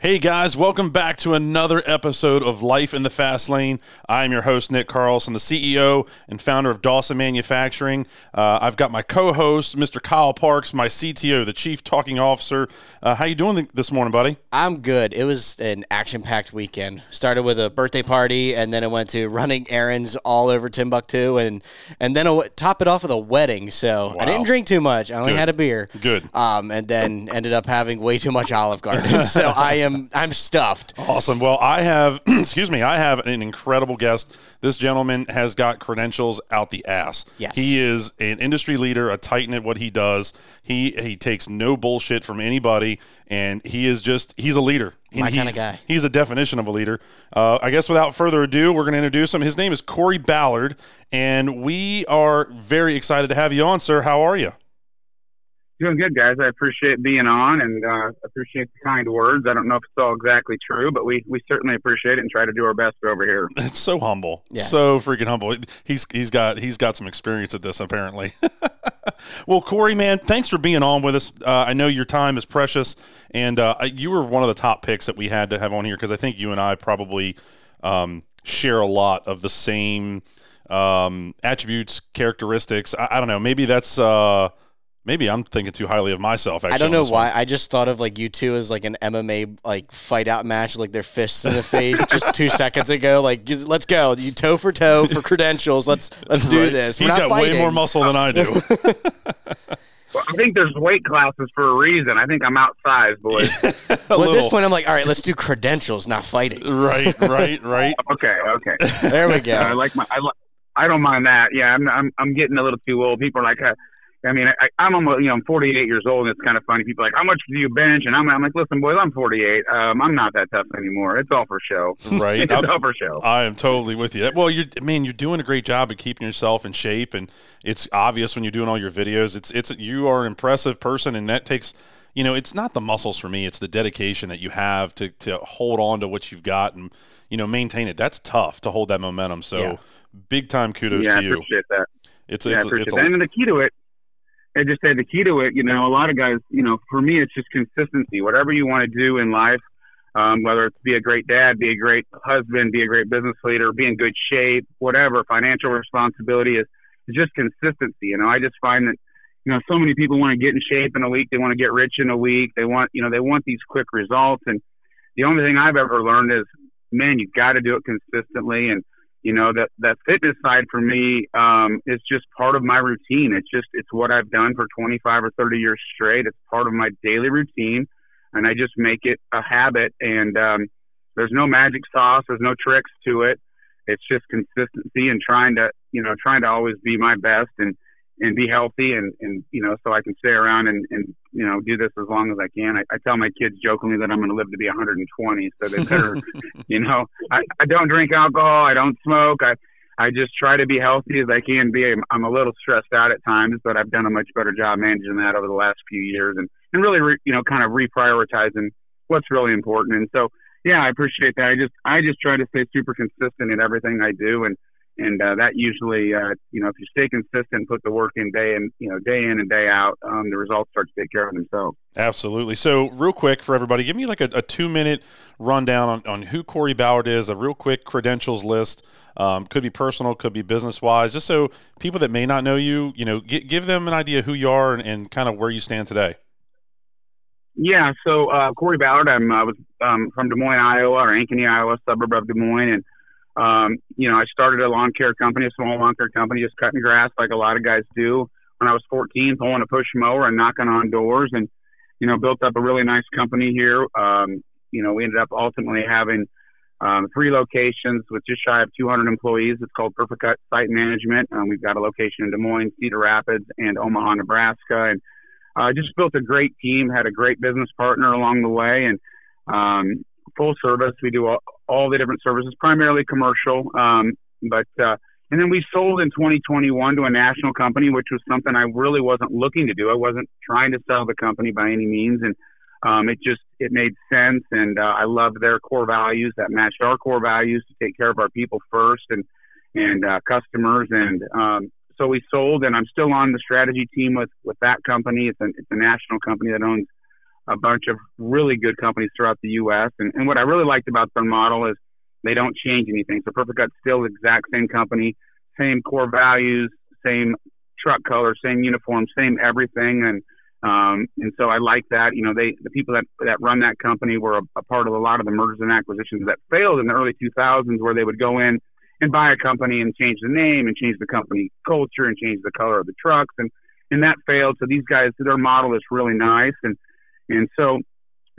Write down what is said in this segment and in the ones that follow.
Hey guys, welcome back to another episode of Life in the Fast Lane. I am your host, Nick Carlson, the CEO and founder of Dawson Manufacturing. Uh, I've got my co-host, Mr. Kyle Parks, my CTO, the Chief Talking Officer. Uh, how you doing this morning, buddy? I'm good. It was an action-packed weekend. Started with a birthday party, and then it went to running errands all over Timbuktu, and and then a, top it off with a wedding. So Wow. I didn't drink too much. I only Good. had a beer. Good. Um, and then ended up having way too much Olive Garden. so I am I'm stuffed. Awesome. Well, I have, excuse me, I have an incredible guest. This gentleman has got credentials out the ass. Yes. He is an industry leader, a titan at what he does. He he takes no bullshit from anybody, and he is just he's a leader. He- My kinda he's- guy. He's a definition of a leader. Uh, I guess without further ado, we're going to introduce him. His name is Kory Ballard, and we are very excited to have you on, sir. How are you? Doing good, guys. I appreciate being on and uh, appreciate the kind words. I don't know if it's all exactly true, but we, we certainly appreciate it and try to do our best over here. It's so humble, Yes. so freaking humble. He's he's got he's got some experience at this apparently. well, Kory, man, thanks for being on with us. Uh, I know your time is precious, and uh, you were one of the top picks that we had to have on here because I think you and I probably um, share a lot of the same um, attributes, characteristics. I, I don't know. Maybe that's. Uh, Maybe I'm thinking too highly of myself. Actually, I don't know this one. why. I just thought of like you two as like an MMA like fight out match, like their fists in the face just two seconds ago. Like let's go, you toe for toe for credentials. Let's let's do Right. this. We're He's not got way more muscle than I do. Well, I think there's weight classes for a reason. I think I'm outsized, boys. A Well, at this point, I'm like, all right, let's do credentials, not fighting. right, right, right. okay, okay. There we go. I like my. I, li- I don't mind that. Yeah, I'm, I'm I'm getting a little too old. People are like, uh, I mean, I, I'm almost, you know, I'm 48 years old, and it's kind of funny. People are like, how much do you bench? And I'm, I'm like, listen, boys, I'm 48. Um, I'm not that tough anymore. It's all for show. Right. it's I'm- all for show. I am totally with you. Well, you're man, you're doing a great job of keeping yourself in shape, and it's obvious when you're doing all your videos. It's it's you are an impressive person, and that takes you know it's not the muscles for me; it's the dedication that you have to to hold on to what you've got and you know maintain it. That's tough to hold that momentum. So Yeah. big time kudos yeah, to you. appreciate that. It's yeah, I it's appreciate it's that. a, And the key to it, I just say the key to it, you know, a lot of guys, you know, for me, it's just consistency. Whatever you want to do in life, um, whether it's be a great dad, be a great husband, be a great business leader, be in good shape, whatever, financial responsibility is, is just consistency. You know, I just find that, you know, so many people want to get in shape in a week. They want to get rich in a week. They want, you know, they want these quick results. And the only thing I've ever learned is, man, you've got to do it consistently. And, you know that that fitness side for me um, is just part of my routine. It's just it's what I've done for 25 or 30 years straight. It's part of my daily routine, and I just make it a habit. And um, there's no magic sauce. There's no tricks to it. It's just consistency and trying to you know trying to always be my best and and be healthy and and you know so I can stay around and and you know do this as long as I can. I, I tell my kids jokingly that I'm going to live to be 120, so they better you know. I, I don't drink alcohol i don't smoke i i just try to be healthy as i can be. I'm, I'm a little stressed out at times but i've done a much better job managing that over the last few years and and really re, you know kind of reprioritizing what's really important. And so yeah i appreciate that. I just i just try to stay super consistent in everything i do and and uh, that usually uh, you know if you stay consistent put the work in day and you know day in and day out um, the results start to take care of themselves Absolutely. So, real quick for everybody, give me like a, a two minute rundown on, on who Kory Ballard is, a real quick credentials list. Um, could be personal, could be business wise, just so people that may not know you, you know, gi- give them an idea who you are and, and kind of where you stand today. Yeah, so uh, Kory Ballard, I'm uh, was um, from Des Moines, Iowa, or Ankeny, Iowa, suburb of Des Moines, and um, you know I started a lawn care company, a small lawn care company, just cutting grass like a lot of guys do. When I was 14, pulling a push mower and knocking on doors, and you know built up a really nice company here. Um, you know we ended up ultimately having um, three locations with just shy of 200 employees. It's called Perficut Site Management. Um, we've got a location in Des Moines, Cedar Rapids, and Omaha, Nebraska, and uh, just built a great team, had a great business partner along the way, and um, full service. We do all, all the different services, primarily commercial. Um, but uh, and then we sold in 2021 to a national company, which was something I really wasn't looking to do. I wasn't trying to sell the company by any means, and um, it just it made sense. And uh, I loved their core values that matched our core values to take care of our people first and and uh, customers. And um, so we sold, and I'm still on the strategy team with with that company. It's a it's a national company that owns a bunch of really good companies throughout the U.S. And, and what I really liked about their model is they don't change anything. So Perficut's still the exact same company, same core values, same truck color, same uniform, same everything. And um, and so I like that. You know, they the people that that run that company were a, a part of a lot of the mergers and acquisitions that failed in the early 2000s, where they would go in and buy a company and change the name and change the company culture and change the color of the trucks and and that failed. So these guys, their model is really nice and and so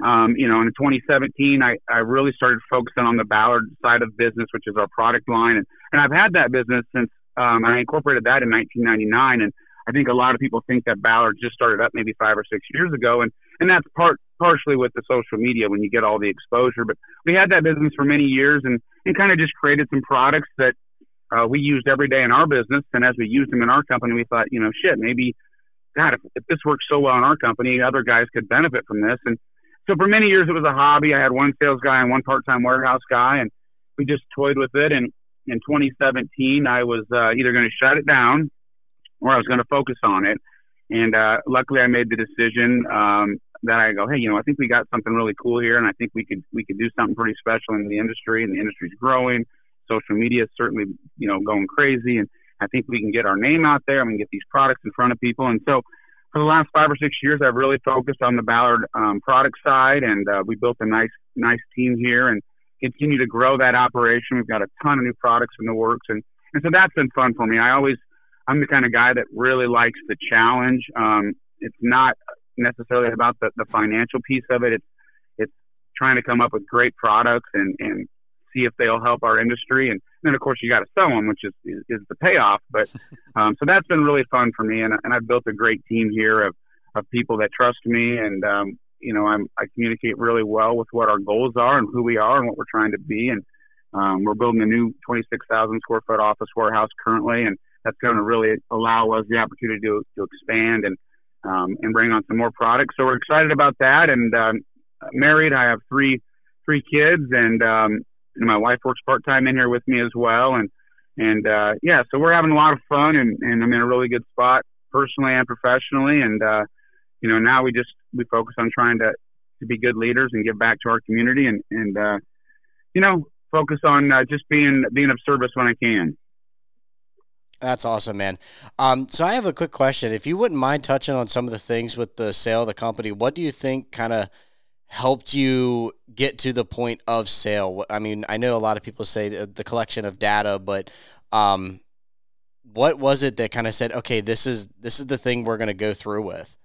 um, you know, in 2017, I, I really started focusing on the Ballard side of business, which is our product line. And, and I've had that business since um, I incorporated that in 1999. And I think a lot of people think that Ballard just started up maybe five or six years ago. And, and that's part, partially with the social media when you get all the exposure. But we had that business for many years and, and kind of just created some products that uh, we used every day in our business. And as we used them in our company, we thought, you know, shit, maybe, God, if, if this works so well in our company, other guys could benefit from this. And so for many years it was a hobby. I had one sales guy and one part-time warehouse guy, and we just toyed with it. And in 2017, I was uh, either going to shut it down or I was going to focus on it. And uh, luckily, I made the decision um, that I go, hey, you know, I think we got something really cool here, and I think we could we could do something pretty special in the industry. And the industry's growing. Social media is certainly, you know, going crazy, and I think we can get our name out there. and get these products in front of people. And so for the last five or six years, I've really focused on the Ballard um, product side, and uh, we built a nice, nice team here, and continue to grow that operation. We've got a ton of new products in the works, and and so that's been fun for me. I always, I'm the kind of guy that really likes the challenge. Um, it's not necessarily about the, the financial piece of it. It's it's trying to come up with great products and and see if they'll help our industry. And then, of course, you got to sell them, which is, is, is the payoff. But um, so that's been really fun for me. And, and I've built a great team here of, of people that trust me. And, um, you know, I'm, I communicate really well with what our goals are and who we are and what we're trying to be. And um, we're building a new 26,000 square foot office warehouse currently. And that's going to really allow us the opportunity to, to expand and, um, and bring on some more products. So we're excited about that. And um, married, I have three three kids, and um, and my wife works part time in here with me as well. And and uh, yeah, so we're having a lot of fun, and, and I'm in a really good spot personally and professionally. And uh, you know, now we just we focus on trying to to be good leaders and give back to our community, and and uh, you know, focus on uh, just being being of service when I can. That's awesome, man. Um, so I have a quick question. If you wouldn't mind touching on some of the things with the sale of the company, what do you think kind of helped you get to the point of sale? I mean, I know a lot of people say the, the collection of data, but um, what was it that kind of said, okay, this is this is the thing we're going to go through with?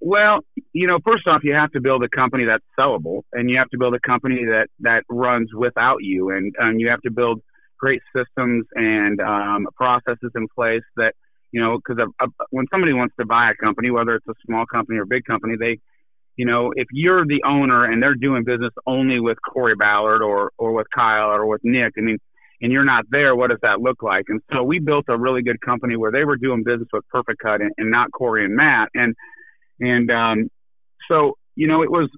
Well, you know, first off, you have to build a company that's sellable, and you have to build a company that that runs without you, and and you have to build great systems and um, processes in place that you know, because when somebody wants to buy a company, whether it's a small company or a big company, they you know, if you're the owner and they're doing business only with Kory Ballard or or with Kyle or with Nick, I mean, and you're not there, what does that look like? And so we built a really good company where they were doing business with Perficut and, and not Kory and Matt, and and um, so you know, it was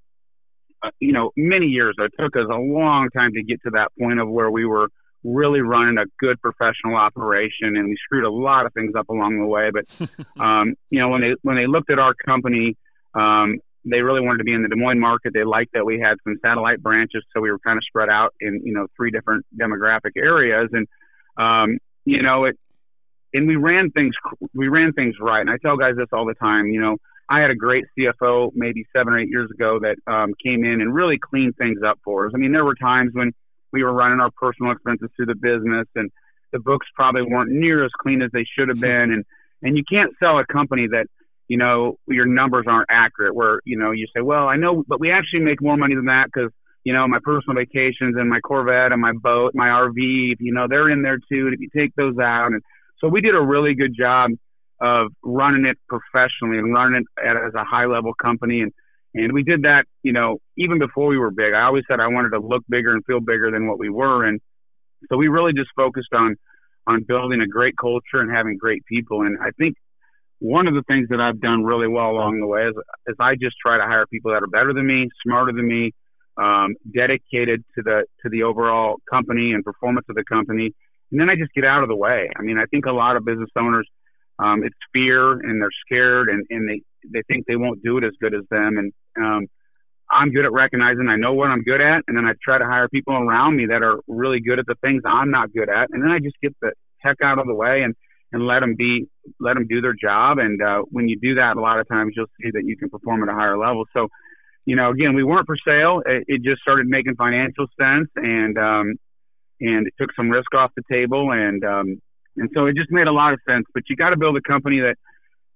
uh, you know many years. It took us a long time to get to that point of where we were really running a good professional operation, and we screwed a lot of things up along the way. But um, you know, when they when they looked at our company. Um, they really wanted to be in the Des Moines market. They liked that we had some satellite branches, so we were kind of spread out in you know three different demographic areas, and um, you know it. And we ran things we ran things right. And I tell guys this all the time. You know, I had a great CFO maybe seven or eight years ago that um, came in and really cleaned things up for us. I mean, there were times when we were running our personal expenses through the business, and the books probably weren't near as clean as they should have been. And and you can't sell a company that you know, your numbers aren't accurate. Where you know you say, well, I know, but we actually make more money than that because you know my personal vacations and my Corvette and my boat, my RV, you know, they're in there too. And if you take those out, and so we did a really good job of running it professionally and running it at, as a high level company and and we did that, you know, even before we were big. I always said I wanted to look bigger and feel bigger than what we were. And so we really just focused on, on building a great culture and having great people. And I think one of the things that I've done really well along the way is, is I just try to hire people that are better than me, smarter than me, um, dedicated to the to the overall company and performance of the company, and then I just get out of the way. I mean, I think a lot of business owners, um, it's fear and they're scared and, and they they think they won't do it as good as them. And um, I'm good at recognizing I know what I'm good at, and then I try to hire people around me that are really good at the things I'm not good at, and then I just get the heck out of the way and and let them be let them do their job. And uh, when you do that, a lot of times you'll see that you can perform at a higher level. So, you know, again, we weren't for sale. It, it just started making financial sense, and um, and it took some risk off the table, and um, and so it just made a lot of sense. But you got to build a company that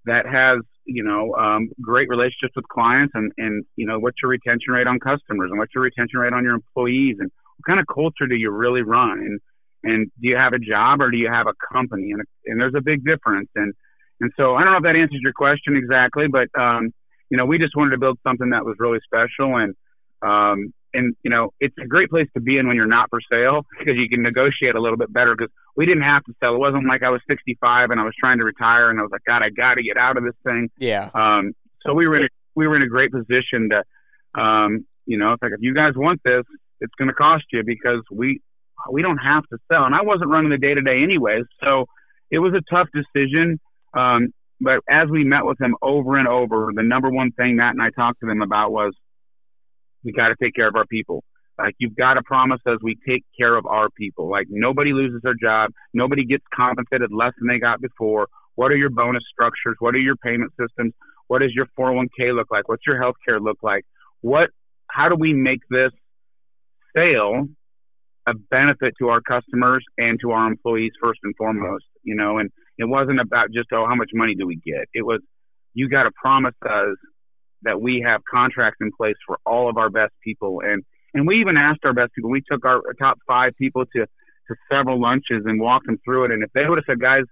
that has you know um, great relationships with clients, and and you know what's your retention rate on customers, and what's your retention rate on your employees, and what kind of culture do you really run, and and do you have a job or do you have a company, and and there's a big difference, and and so I don't know if that answers your question exactly, but um, you know we just wanted to build something that was really special, and um, and you know it's a great place to be in when you're not for sale because you can negotiate a little bit better because we didn't have to sell. It wasn't like i was 65 and i was trying to retire and i was like god i gotta get out of this thing. Yeah. Um so we were in a, we were in a great position to um you know it's like if you guys want this it's going to cost you because we we don't have to sell and i wasn't running the day to day anyways so it was a tough decision um but as we met with them over and over the number one thing matt and i talked to them about was we got to take care of our people. Like you've got to promise us we take care of our people. Like nobody loses their job, nobody gets compensated less than they got before. What are your bonus structures? What are your payment systems? What does your 401k look like? What's your health care look like? What how do we make this sale a benefit to our customers and to our employees first and foremost, you know, and it wasn't about just oh how much money do we get. It was you got to promise us that we have contracts in place for all of our best people. And and we even asked our best people. We took our top five people to to several lunches and walked them through it. And if they would have said, guys,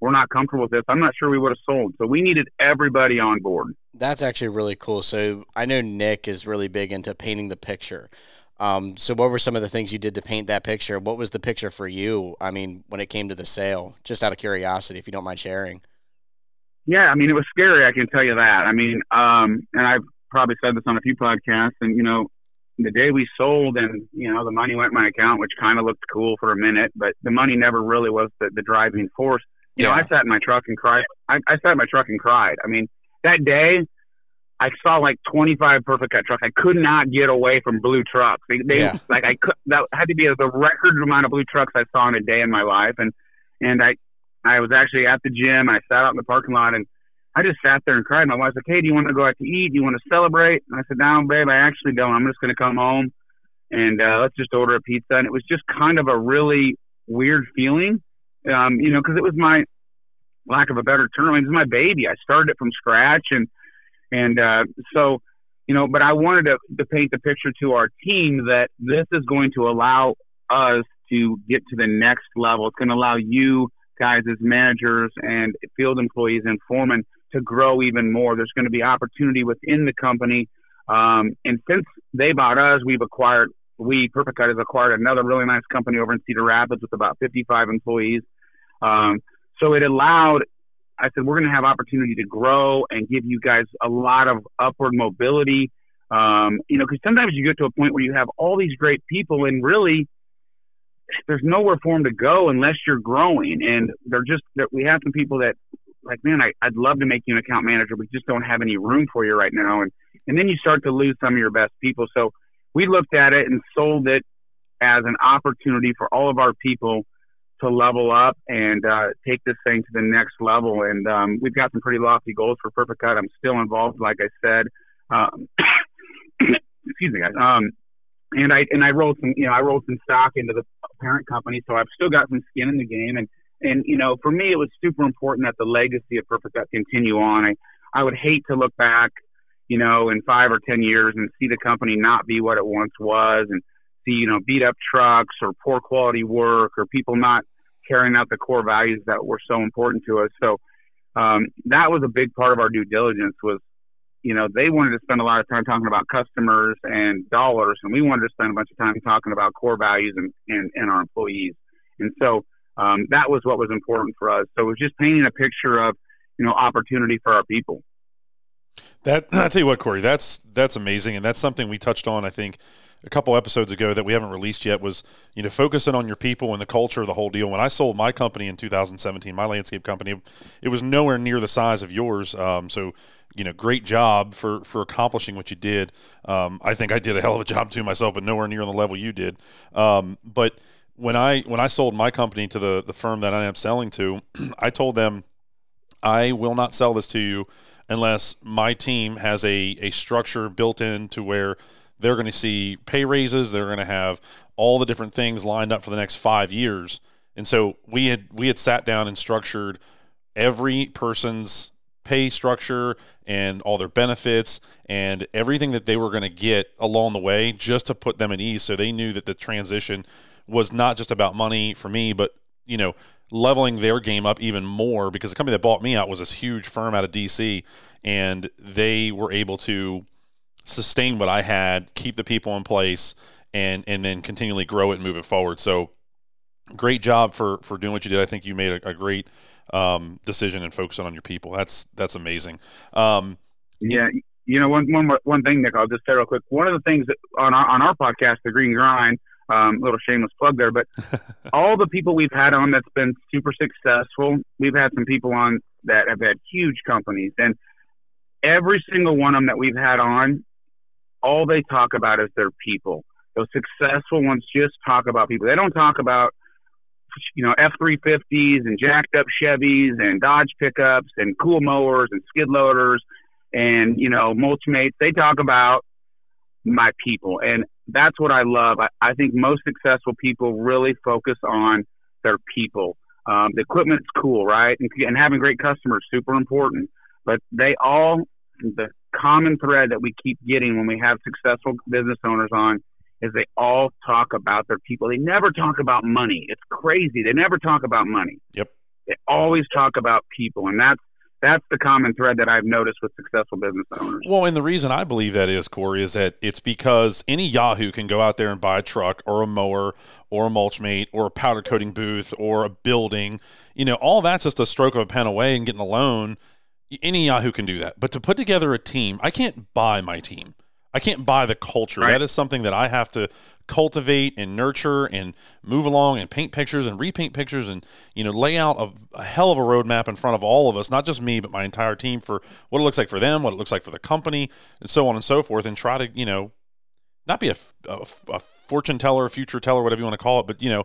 we're not comfortable with this, I'm not sure we would have sold. So we needed everybody on board. That's actually really cool. So I know Nick is really big into painting the picture. Um, so what were some of the things you did to paint that picture? What was the picture for you? I mean, when it came to the sale, just out of curiosity, if you don't mind sharing. Yeah, I mean, it was scary. I can tell you that. I mean, um, and I've probably said this on a few podcasts. And you know, the day we sold, and you know, the money went in my account, which kind of looked cool for a minute, but the money never really was the, the driving force. You yeah. know, I sat in my truck and cried. I, I sat in my truck and cried. I mean, that day, I saw like 25 Perficut trucks. I could not get away from blue trucks. They, they yeah. like I could that had to be the record amount of blue trucks I saw in a day in my life, and and I I was actually at the gym. I sat out in the parking lot and I just sat there and cried. My wife's like, "Hey, do you want to go out to eat? Do you want to celebrate?" And I said, "No, babe, I actually don't. I'm just going to come home and uh, let's just order a pizza." And it was just kind of a really weird feeling, um, you know, because it was my lack of a better term, it was my baby. I started it from scratch, and and uh, so you know, but I wanted to, to paint the picture to our team that this is going to allow us to get to the next level. It's going to allow you guys as managers and field employees and foremen to grow even more. There's going to be opportunity within the company. Um, and since they bought us, we've acquired, we, Perficut, has acquired another really nice company over in Cedar Rapids with about 55 employees. Um, so it allowed, I said, we're going to have opportunity to grow and give you guys a lot of upward mobility. Um, you know, because sometimes you get to a point where you have all these great people and really there's nowhere for them to go unless you're growing. And they're just that we have some people that like, man, I, I'd love to make you an account manager. But we just don't have any room for you right now. And and then you start to lose some of your best people. So we looked at it and sold it as an opportunity for all of our people to level up and uh, take this thing to the next level. And um, we've got some pretty lofty goals for Perficut. I'm still involved, like I said. Um, excuse me, guys. Um, and I and I rolled some you know I rolled some stock into the parent company, so I've still got some skin in the game. And and you know for me it was super important that the legacy of Perficut continue on. I I would hate to look back, you know, in five or ten years and see the company not be what it once was, and see you know beat up trucks or poor quality work or people not carrying out the core values that were so important to us. So um, that was a big part of our due diligence was you know, they wanted to spend a lot of time talking about customers and dollars, and we wanted to spend a bunch of time talking about core values and, and, and our employees. And so um, that was what was important for us. So it was just painting a picture of, you know, opportunity for our people. That I tell you what, Kory, that's that's amazing, and that's something we touched on. I think a couple episodes ago that we haven't released yet was you know focusing on your people and the culture of the whole deal. When I sold my company in 2017, my landscape company, it was nowhere near the size of yours. Um, so you know, great job for for accomplishing what you did. Um, I think I did a hell of a job too myself, but nowhere near on the level you did. Um, but when I when I sold my company to the the firm that I am selling to, I told them I will not sell this to you unless my team has a a structure built in to where they're going to see pay raises, they're going to have all the different things lined up for the next 5 years. And so we had we had sat down and structured every person's pay structure and all their benefits and everything that they were going to get along the way just to put them at ease so they knew that the transition was not just about money for me but you know leveling their game up even more because the company that bought me out was this huge firm out of DC and they were able to sustain what I had, keep the people in place and and then continually grow it and move it forward. So great job for for doing what you did. I think you made a, a great um, decision and focusing on your people. That's that's amazing. Um, yeah, you know one one one thing, Nick. I'll just say real quick. One of the things that on our on our podcast, The Green Grind, um, little shameless plug there, but all the people we've had on that's been super successful. We've had some people on that have had huge companies, and every single one of them that we've had on, all they talk about is their people. Those successful ones just talk about people. They don't talk about you know, F three fifties and jacked up Chevys and Dodge pickups and cool mowers and skid loaders and, you know, mulch mates. They talk about my people. And that's what I love. I, I think most successful people really focus on their people. Um, the equipment's cool, right? And, and having great customers super important. But they all the common thread that we keep getting when we have successful business owners on is they all talk about their people. They never talk about money. It's crazy. They never talk about money. Yep. They always talk about people, and that's that's the common thread that I've noticed with successful business owners. Well, and the reason I believe that is, Kory, is that it's because any Yahoo can go out there and buy a truck or a mower or a mulch mate or a powder coating booth or a building. You know, all that's just a stroke of a pen away and getting a loan. Any Yahoo can do that. But to put together a team, I can't buy my team. I can't buy the culture. Right. That is something that I have to cultivate and nurture and move along and paint pictures and repaint pictures and you know lay out a, a, hell of a roadmap in front of all of us, not just me but my entire team for what it looks like for them, what it looks like for the company, and so on and so forth, and try to you know not be a, a, a fortune teller, a future teller, whatever you want to call it, but you know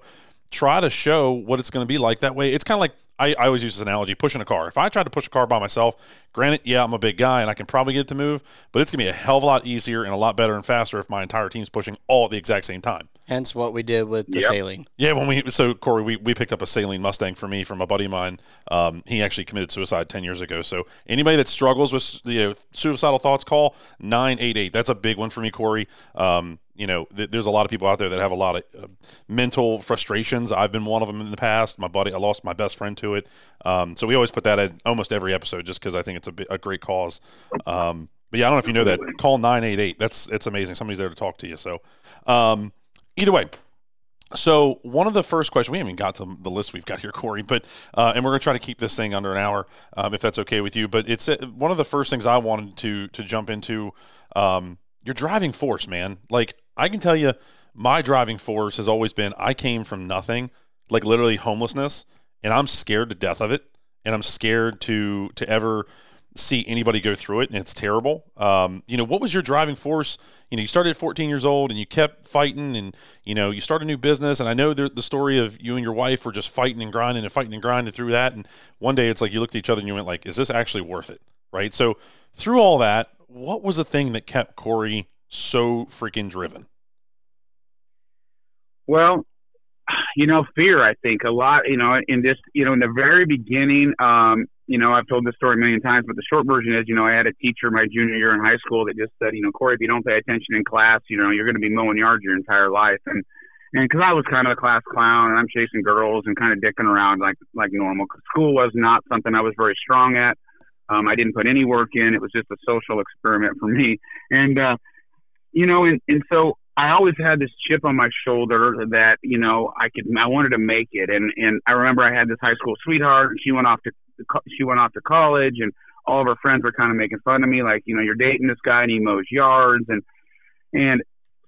try to show what it's going to be like. That way, it's kind of like I, I, always use this analogy pushing a car. If I tried to push a car by myself, granted, yeah, I'm a big guy and I can probably get it to move, but it's going to be a hell of a lot easier and a lot better and faster if my entire team's pushing all at the exact same time. Hence what we did with the yep. Saleen. Yeah, when we so Kory, we, we picked up a Saleen Mustang for me from a buddy of mine. Um, he actually committed suicide ten years ago. So anybody that struggles with you know, suicidal thoughts, call nine eight eight. That's a big one for me, Kory. Um, you know, th- there's a lot of people out there that have a lot of uh, mental frustrations. I've been one of them in the past. My buddy, I lost my best friend to it. Um, so we always put that in almost every episode, just because I think it's a, a great cause. Um, but yeah, I don't know if you know that. Call nine eight eight. That's it's amazing. Somebody's there to talk to you. So um, either way. So one of the first questions we haven't even got to the list we've got here, Kory, but uh, and we're going to try to keep this thing under an hour um, if that's okay with you. But it's uh, one of the first things I wanted to to jump into. Um, your driving force, man. Like I can tell you, my driving force has always been I came from nothing, like literally homelessness, and I'm scared to death of it, and I'm scared to to ever see anybody go through it, and it's terrible. Um, you know, what was your driving force? You know, you started at 14 years old, and you kept fighting, and you know, you started a new business. And I know the, the story of you and your wife were just fighting and grinding and fighting and grinding through that. And one day, it's like you looked at each other and you went, like, "Is this actually worth it?" Right. So through all that, what was the thing that kept Kory so freaking driven? Well, you know, fear. I think a lot. You know, in this, you know, in the very beginning, um, you know, I've told this story a million times, but the short version is, you know, I had a teacher my junior year in high school that just said, you know, Kory, if you don't pay attention in class, you know, you're going to be mowing yards your entire life. And and because I was kind of a class clown and I'm chasing girls and kind of dicking around like like normal. School was not something I was very strong at. Um, I didn't put any work in. It was just a social experiment for me. And uh, you know, and and so I always had this chip on my shoulder that you know I could I wanted to make it and and I remember I had this high school sweetheart and she went off to she went off to college and all of her friends were kind of making fun of me like you know you're dating this guy and he mows yards and and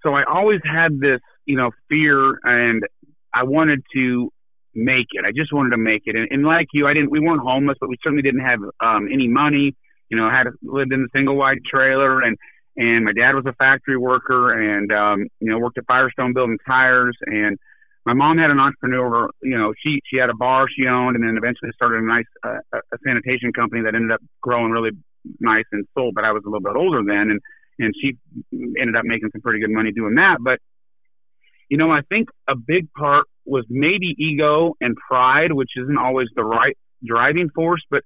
so I always had this, you know, fear and I wanted to make it. I just wanted to make it. And, and like you, I didn't, we weren't homeless, but we certainly didn't have um, any money. You know, I had lived in a single wide trailer and, and my dad was a factory worker and, um, you know, worked at Firestone building tires. And my mom had an entrepreneur, you know, she, she had a bar she owned and then eventually started a nice, uh, a sanitation company that ended up growing really nice and sold, but I was a little bit older then. And, and she ended up making some pretty good money doing that. But, you know, I think a big part was maybe ego and pride, which isn't always the right driving force, but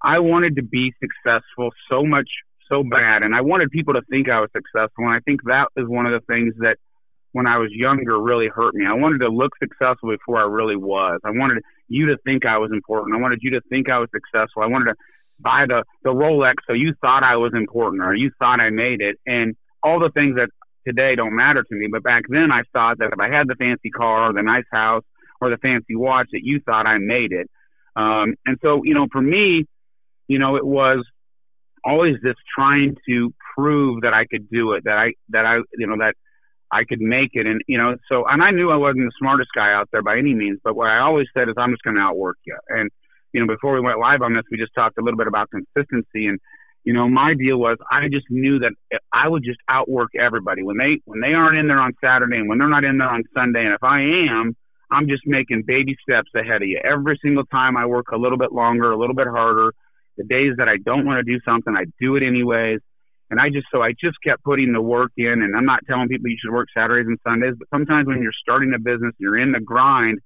I wanted to be successful so much, so bad. And I wanted people to think I was successful. And I think that is one of the things that when I was younger really hurt me. I wanted to look successful before I really was. I wanted you to think I was important. I wanted you to think I was successful. I wanted to buy the the Rolex so you thought I was important or you thought I made it and all the things that today don't matter to me but back then I thought that if I had the fancy car or the nice house or the fancy watch that you thought I made it um and so you know for me you know it was always this trying to prove that I could do it that I that I you know that I could make it and you know so and I knew I wasn't the smartest guy out there by any means but what I always said is I'm just going to outwork you and you know, before we went live on this, we just talked a little bit about consistency and, you know, my deal was I just knew that I would just outwork everybody when they, when they aren't in there on Saturday and when they're not in there on Sunday. And if I am, I'm just making baby steps ahead of you. Every single time I work a little bit longer, a little bit harder. The days that I don't want to do something, I do it anyways. And I just, so I just kept putting the work in. And I'm not telling people you should work Saturdays and Sundays, but sometimes when you're starting a business, you're in the grind,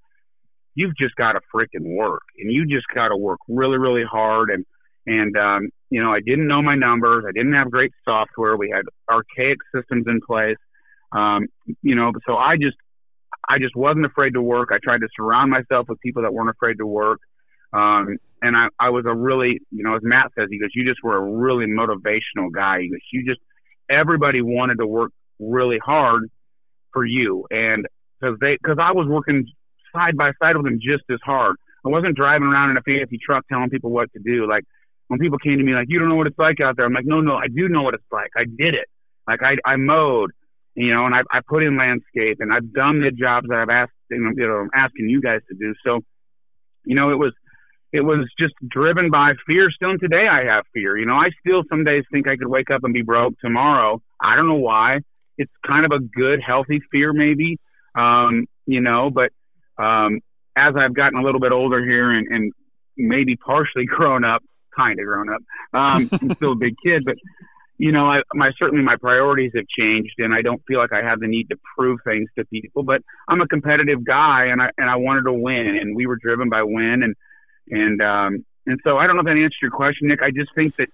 you've just got to freaking work and you just got to work really, really hard. And, and, um, you know, I didn't know my numbers. I didn't have great software. We had archaic systems in place. Um, you know, so I just, I just wasn't afraid to work. I tried to surround myself with people that weren't afraid to work. Um, and I, I was a really, you know, as Matt says, he goes, you just were a really motivational guy. He goes, you just, everybody wanted to work really hard for you. And cause they, cause I was working side by side with them just as hard. I wasn't driving around in a fancy truck telling people what to do. Like when people came to me like, you don't know what it's like out there. I'm like, no, no, I do know what it's like. I did it. Like I, I mowed, you know, and I, I put in landscape and I've done the jobs that I've asked, you know, you know, I'm asking you guys to do. So, you know, it was, it was just driven by fear. Still today, I have fear. You know, I still some days think I could wake up and be broke tomorrow. I don't know why. It's kind of a good, healthy fear, maybe. Um, you know, but um, as I've gotten a little bit older here and, and maybe partially grown up, kind of grown up, um, I'm still a big kid, but you know, I, my certainly my priorities have changed, and I don't feel like I have the need to prove things to people. But I'm a competitive guy, and I and I wanted to win, and we were driven by win, and and um, and so I don't know if that answered your question, Nick. I just think that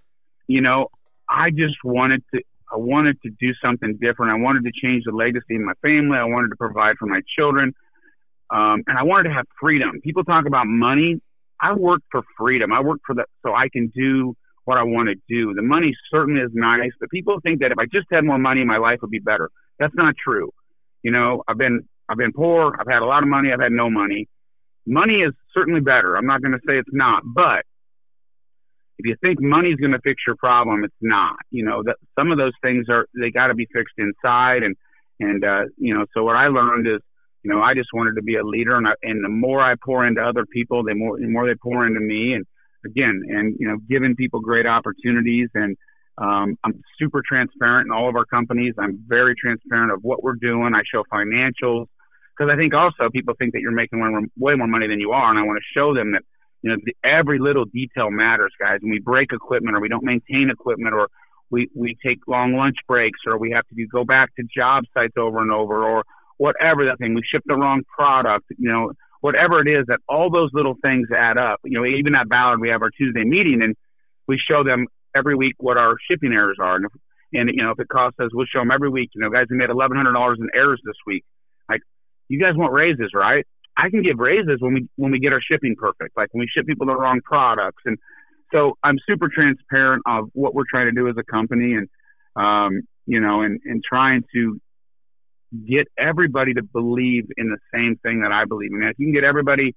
you know, I just wanted to I wanted to do something different. I wanted to change the legacy in my family. I wanted to provide for my children. Um, and I wanted to have freedom. People talk about money. I work for freedom. I work for that so I can do what I want to do. The money certainly is nice, but people think that if I just had more money, my life would be better. That's not true. You know, I've been I've been poor. I've had a lot of money. I've had no money. Money is certainly better. I'm not going to say it's not, but if you think money's going to fix your problem, it's not. You know, that some of those things are they got to be fixed inside, and and uh, you know. So what I learned is you know, I just wanted to be a leader, and I, and the more I pour into other people, the more the more they pour into me, and again, and you know, giving people great opportunities, and um, I'm super transparent in all of our companies. I'm very transparent of what we're doing. I show financials because I think also people think that you're making way more money than you are, and I want to show them that you know the, every little detail matters, guys. And we break equipment, or we don't maintain equipment, or we we take long lunch breaks, or we have to go back to job sites over and over, or whatever that thing, we ship the wrong product, you know, whatever it is, that all those little things add up. You know, even at Ballard, we have our Tuesday meeting and we show them every week what our shipping errors are. And, if, and you know, if it costs us, we'll show them every week, you know, guys, we made $1,100 in errors this week. You guys want raises, right? I can give raises when we, when we get our shipping perfect, like when we ship people the wrong products. And so I'm super transparent of what we're trying to do as a company and, um, you know, and, and trying to get everybody to believe in the same thing that I believe in. If you can get everybody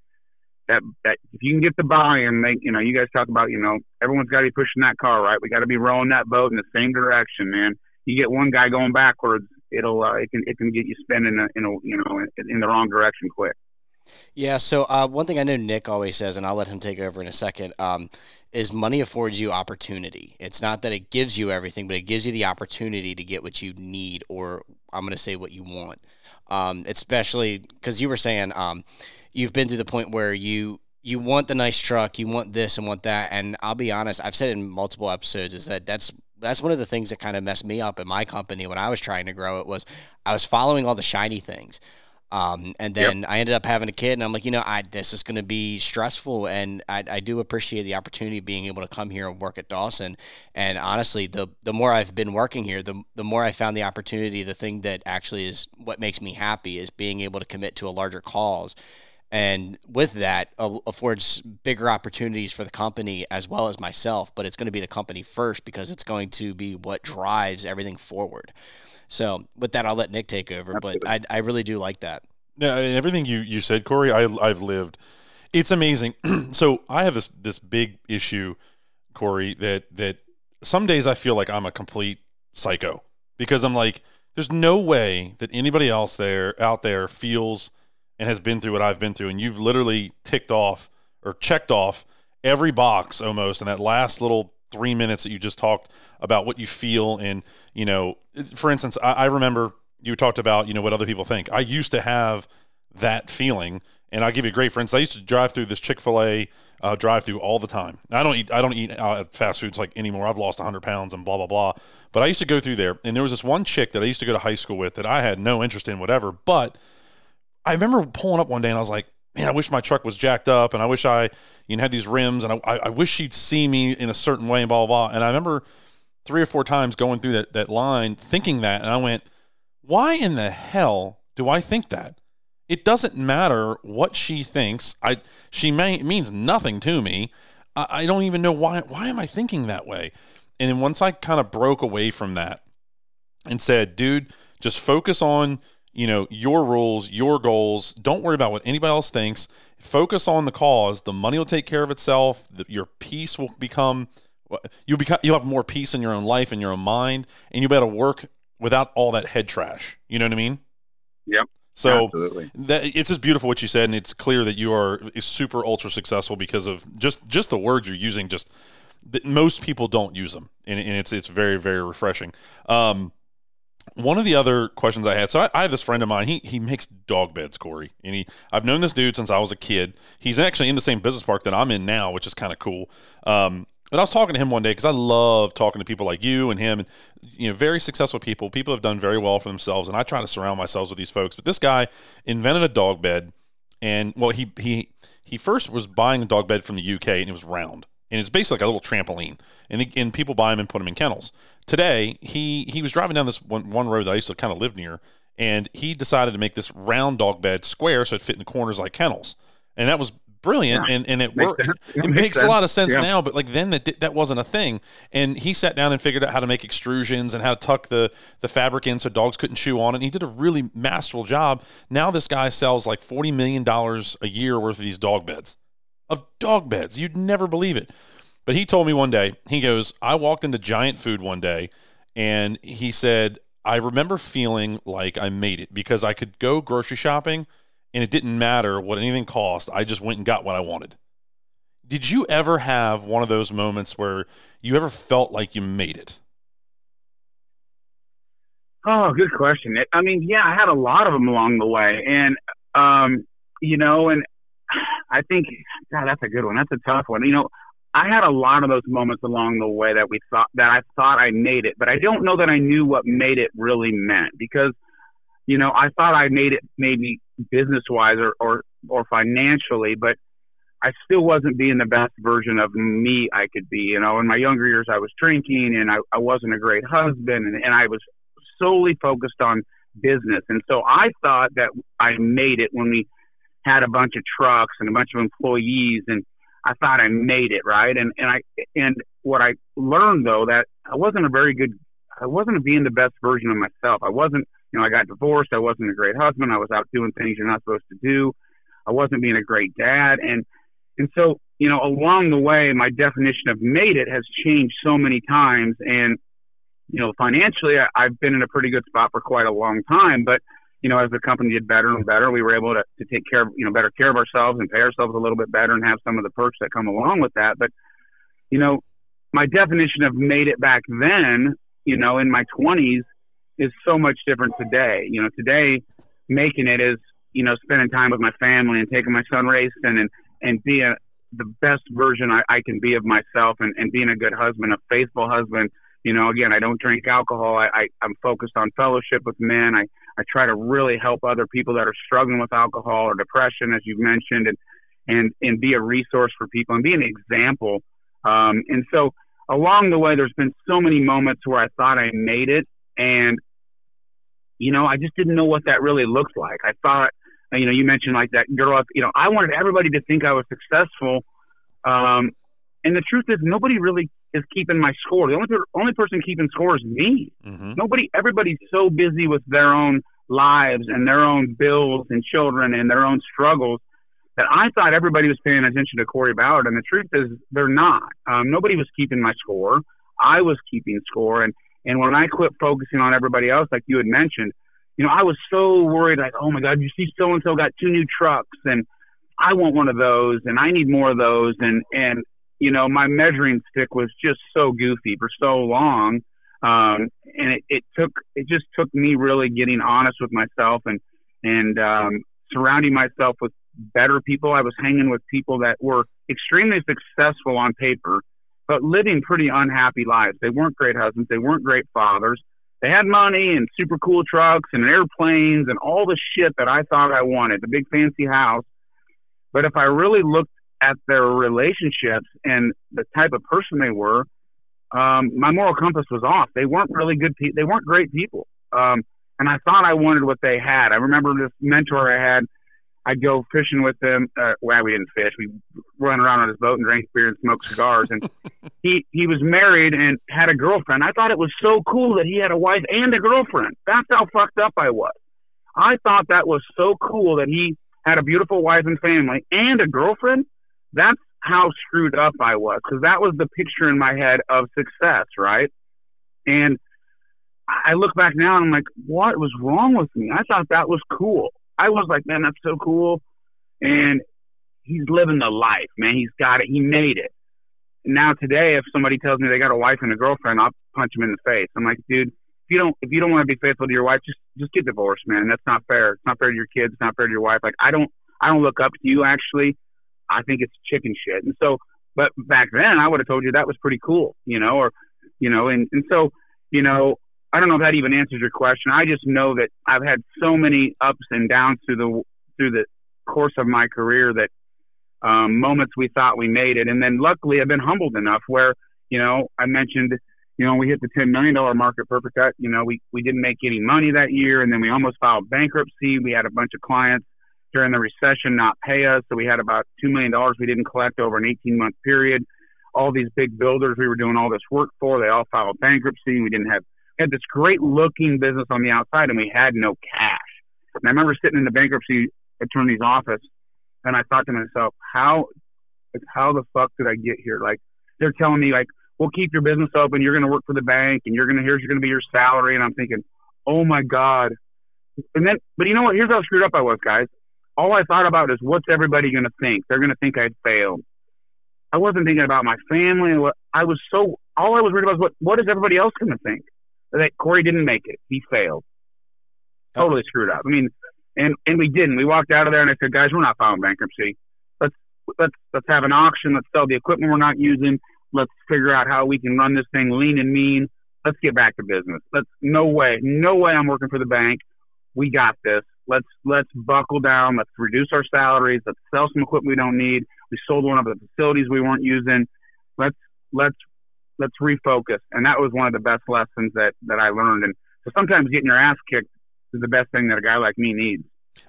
that that if you can get the buy-in, they you know you guys talk about you know everyone's got to be pushing that car right. We got to be rowing that boat in the same direction, man. You get one guy going backwards, it'll uh, it can it can get you spinning in a, you know in, in the wrong direction quick. Yeah. So uh, one thing I know Nick always says, and I'll let him take over in a second, um, is money affords you opportunity. It's not that it gives you everything, but it gives you the opportunity to get what you need, or I'm going to say what you want. Um, especially because you were saying um, you've been to the point where you you want the nice truck, you want this and want that, and I'll be honest, I've said in multiple episodes is that that's that's one of the things that kind of messed me up in my company when I was trying to grow it was I was following all the shiny things. Um, and then yep. I ended up having a kid, and I'm like, you know, I this is going to be stressful, and I, I do appreciate the opportunity of being able to come here and work at Dawson. And honestly, the the more I've been working here, the the more I found the opportunity. The thing that actually is what makes me happy is being able to commit to a larger cause, and with that affords bigger opportunities for the company as well as myself. But it's going to be the company first because it's going to be what drives everything forward. So with that, I'll let Nick take over. Absolutely. But I, I really do like that. Yeah, and everything you you said, Kory, I I've lived. It's amazing. so I have this this big issue, Kory, that that some days I feel like I'm a complete psycho because I'm like, there's no way that anybody else there out there feels and has been through what I've been through, and you've literally ticked off or checked off every box almost in that last little three minutes that you just talked about what you feel and you know for instance I, I, remember you talked about you know what other people think. I used to have that feeling and i'll give you a great for instance i used to drive through this chick-fil-a uh, drive through all the time. I don't eat i don't eat uh, fast foods like anymore. I've lost 100 pounds and blah blah blah. But i used to go through there and there was this one chick that i used to go to high school with that i had no interest in whatever but i remember pulling up one day and i was like man, I wish my truck was jacked up and I wish I, you know, had these rims and I, I wish she'd see me in a certain way and blah, blah, blah. And I remember three or four times going through that, that line thinking that. And I went, why in the hell do I think that? It doesn't matter what she thinks. I, she may, means nothing to me. I, I don't even know why, why am I thinking that way? And then once I kind of broke away from that and said, dude, just focus on you know your rules your goals. Don't worry about what anybody else thinks. Focus on the cause. The money will take care of itself. The, your peace will become you'll become you'll have more peace in your own life and your own mind and you'll be able to work without all that head trash. You know what i mean? Yep. So that it's just beautiful what you said and it's clear that you are super ultra successful because of just just the words you're using just most people don't use them and, and it's it's very very refreshing. Um, one of the other questions I had, so I, I, have this friend of mine. He he makes dog beds, Kory, and he I've known this dude since I was a kid. He's actually in the same business park that I'm in now, which is kind of cool. Um, and I was talking to him one day because I love talking to people like you and him, and you know, very successful people. People have done very well for themselves, and I try to surround myself with these folks. But this guy invented a dog bed, and well, he he he first was buying a dog bed from the UK, and it was round and it's basically like a little trampoline. And, and people buy them and put them in kennels. Today, he he was driving down this one, one road that I used to kind of live near, and he decided to make this round dog bed square so it fit in the corners like kennels. And that was brilliant, yeah. and, and it worked. It, it makes, a lot of sense yeah. now, but like then that that wasn't a thing. And he sat down and figured out how to make extrusions and how to tuck the the fabric in so dogs couldn't chew on it. And he did a really masterful job. Now this guy sells like forty million dollars a year worth of these dog beds of dog beds. You'd never believe it. But he told me one day, he goes, I walked into Giant Food one day and he said, I remember feeling like I made it because I could go grocery shopping and it didn't matter what anything cost. I just went and got what I wanted. Did you ever have one of those moments where you ever felt like you made it? Oh, good question. I mean, yeah, I had a lot of them along the way, and um, you know, and I think, God, that's a good one. That's a tough one. You know, I had a lot of those moments along the way that we thought that I thought I made it, but I don't know that I knew what made it really meant because, you know, I thought I made it maybe business wise or, or, or financially, but I still wasn't being the best version of me I could be. You know, in my younger years, I was drinking and I, I wasn't a great husband and, and I was solely focused on business. And so I thought that I made it when we had a bunch of trucks and a bunch of employees and I thought I made it right and and I and what I learned though that I wasn't a very good I wasn't being the best version of myself. I wasn't you know I got divorced. I wasn't a great husband. I was out doing things you're not supposed to do. I wasn't being a great dad and and so you know along the way my definition of made it has changed so many times and you know, financially, I, I've been in a pretty good spot for quite a long time. But you know, as the company did better and better, we were able to, to take care of, you know, better care of ourselves and pay ourselves a little bit better and have some of the perks that come along with that. But, you know, my definition of made it back then, you know, in my 20s is so much different today. You know, today making it is, you know, spending time with my family and taking my son racing and, and being the best version I, I can be of myself and, and being a good husband, a faithful husband. You know, again, I don't drink alcohol. I, I, I'm focused on fellowship with men. I, I try to really help other people that are struggling with alcohol or depression, as you've mentioned, and, and, and be a resource for people and be an example. Um, and so along the way, there's been so many moments where I thought I made it and you know, I just didn't know what that really looked like. I thought, you know, you mentioned like that girl, you know, I wanted everybody to think I was successful. Um, and the truth is, nobody really is keeping my score. The only only person keeping score is me. Mm-hmm. Nobody, everybody's so busy with their own lives and their own bills and children and their own struggles that I thought everybody was paying attention to Kory Ballard. And the truth is, they're not. Um, nobody was keeping my score. I was keeping score, and and when I quit focusing on everybody else, like you had mentioned, you know, I was so worried, like, oh my God, you see so and so got two new trucks and I want one of those and I need more of those. And, and, you know, my measuring stick was just so goofy for so long. Um, and it, it took, it just took me really getting honest with myself and, and, um, surrounding myself with better people. I was hanging with people that were extremely successful on paper but living pretty unhappy lives. They weren't great husbands. They weren't great fathers. They had money and super cool trucks and airplanes and all the shit that I thought I wanted, the big fancy house. But if I really looked at their relationships and the type of person they were, um, my moral compass was off. They weren't really good people. They weren't great people. Um, and I thought I wanted what they had. I remember this mentor I had I'd go fishing with them. Uh, well, we didn't fish. We run around on his boat and drank beer and smoked cigars. And he he was married and had a girlfriend. I thought it was so cool that he had a wife and a girlfriend. That's how fucked up I was. I thought that was so cool that he had a beautiful wife and family and a girlfriend. That's how screwed up I was because that was the picture in my head of success, right? And I look back now and I'm like, what was wrong with me? I thought that was cool. I was like, man, that's so cool. And he's living the life, man. He's got it. He made it. Now today, if somebody tells me they got a wife and a girlfriend, I'll punch him in the face. I'm like, dude, if you don't if you don't want to be faithful to your wife, just just get divorced, man. That's not fair. It's not fair to your kids. It's not fair to your wife. Like I don't I don't look up to you actually. I think it's chicken shit. And so, but back then I would have told you that was pretty cool, you know, or you know, and and so you know, I don't know if that even answers your question. I just know that I've had so many ups and downs through the through the course of my career that um, moments we thought we made it, and then luckily I've been humbled enough where you know I mentioned you know we hit the ten million dollar market Perficut. You know we we didn't make any money that year, and then we almost filed bankruptcy. We had a bunch of clients during the recession not pay us, so we had about two million dollars we didn't collect over an eighteen month period. All these big builders we were doing all this work for, they all filed bankruptcy. We didn't have had this great looking business on the outside and we had no cash. And I remember sitting in the bankruptcy attorney's office and I thought to myself, how, how the fuck did I get here? Like, they're telling me, like, we'll keep your business open. You're going to work for the bank and you're going to, here's going to be your salary. And I'm thinking, oh my God. And then, but you know what? Here's how screwed up I was, guys. All I thought about is what's everybody going to think? They're going to think I failed. I wasn't thinking about my family. I was so, all I was worried about was what, what is everybody else going to think? that Kory didn't make it. He failed. Oh. Totally screwed up. I mean, and and we didn't. We walked out of there and I said, guys, we're not filing bankruptcy. Let's let's let's have an auction. Let's sell the equipment we're not using. Let's figure out how we can run this thing lean and mean. Let's get back to business. Let's no way, no way I'm working for the bank. We got this. Let's let's buckle down. Let's reduce our salaries. Let's sell some equipment we don't need. We sold one of the facilities we weren't using. Let's let's let's refocus. And that was one of the best lessons that that I learned. And so sometimes getting your ass kicked is the best thing that a guy like me needs.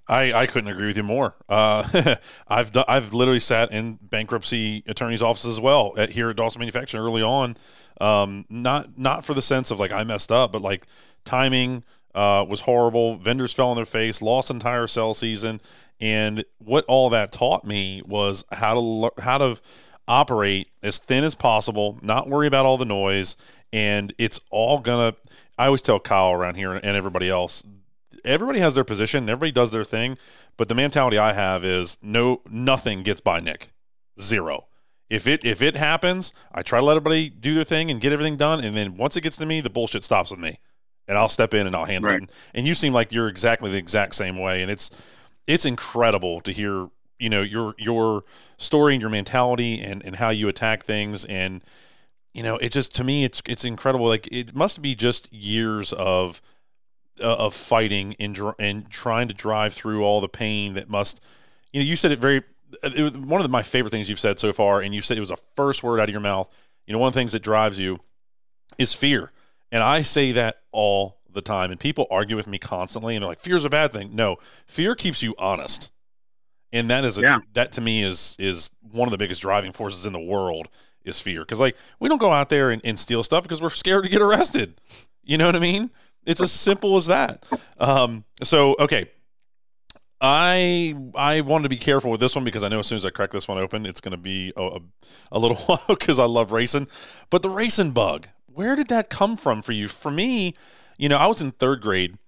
I, I couldn't agree with you more. Uh, I've I've literally sat in bankruptcy attorneys' offices as well at here at Dawson Manufacturing early on. Um, not not for the sense of like I messed up, but like timing uh, was horrible. Vendors fell on their face, lost entire sell season, and what all that taught me was how to how to operate as thin as possible, not worry about all the noise, and it's all gonna. I always tell Kyle around here and everybody else, everybody has their position, everybody does their thing, but the mentality I have is no, nothing gets by Nick, zero. If it if it happens, I try to let everybody do their thing and get everything done, and then once it gets to me, the bullshit stops with me, and I'll step in and I'll handle right. it. And you seem like you're exactly the exact same way, and it's it's incredible to hear you know your your story and your mentality and and how you attack things and you know it just to me it's it's incredible like it must be just years of uh, of fighting and and trying to drive through all the pain that must you know you said it very it was one of my favorite things you've said so far and you said it was the first word out of your mouth you know one of the things that drives you is fear and i say that all the time. And people argue with me constantly and they're like fear's a bad thing. No fear keeps you honest. And that is a, yeah. that to me is is one of the biggest driving forces in the world is fear. Because like we don't go out there and, and, steal stuff because we're scared to get arrested. You know what i mean? It's as simple as that. Um, so okay. I i wanted to be careful with this one because i know as soon as i crack this one open it's going to be a, a, a little while because i love racing. But the racing bug where did that come from for you for me you know i was in third grade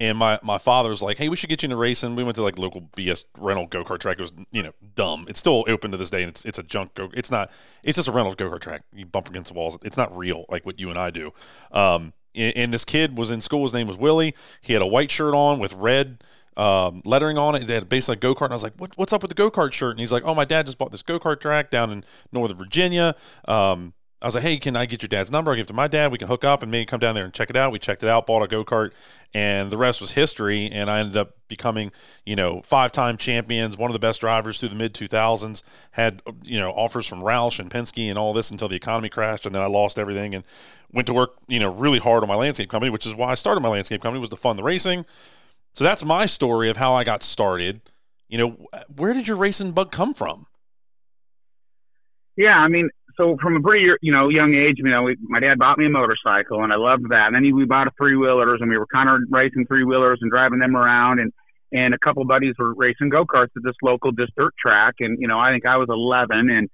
and my, my father was like, hey, we should get you into racing. We went to like local BS rental go kart track. It was you know dumb. It's still open to this day, and it's it's a junk go. It's not. It's just a rental go kart track. You bump against the walls. It's not real like what you and I do. Um, and, and this kid was in school. His name was Willie. He had a white shirt on with red um, lettering on it. They had basically a go kart. And I was like, what, what's up with the go kart shirt? And he's like, oh, my dad just bought this go kart track down in Northern Virginia. Um, I was like, hey, can I get your dad's number? I'll give it to my dad. We can hook up and maybe come down there and check it out. We checked it out, bought a go kart, and the rest was history. And I ended up becoming, you know, five time champions, one of the best drivers through the mid 2000s. Had, you know, offers from Roush and Penske and all this until the economy crashed. And then I lost everything and went to work, you know, really hard on my landscape company, which is why I started my landscape company, was to fund the racing. So that's my story of how I got started. You know, where did your racing bug come from? Yeah, I mean, so from a pretty you know young age, you know, we, my dad bought me a motorcycle, and I loved that. And then he, we bought a three wheelers, and we were kind of racing three wheelers and driving them around, and and a couple buddies were racing go karts at this local just dirt track, and you know, I think I was 11, and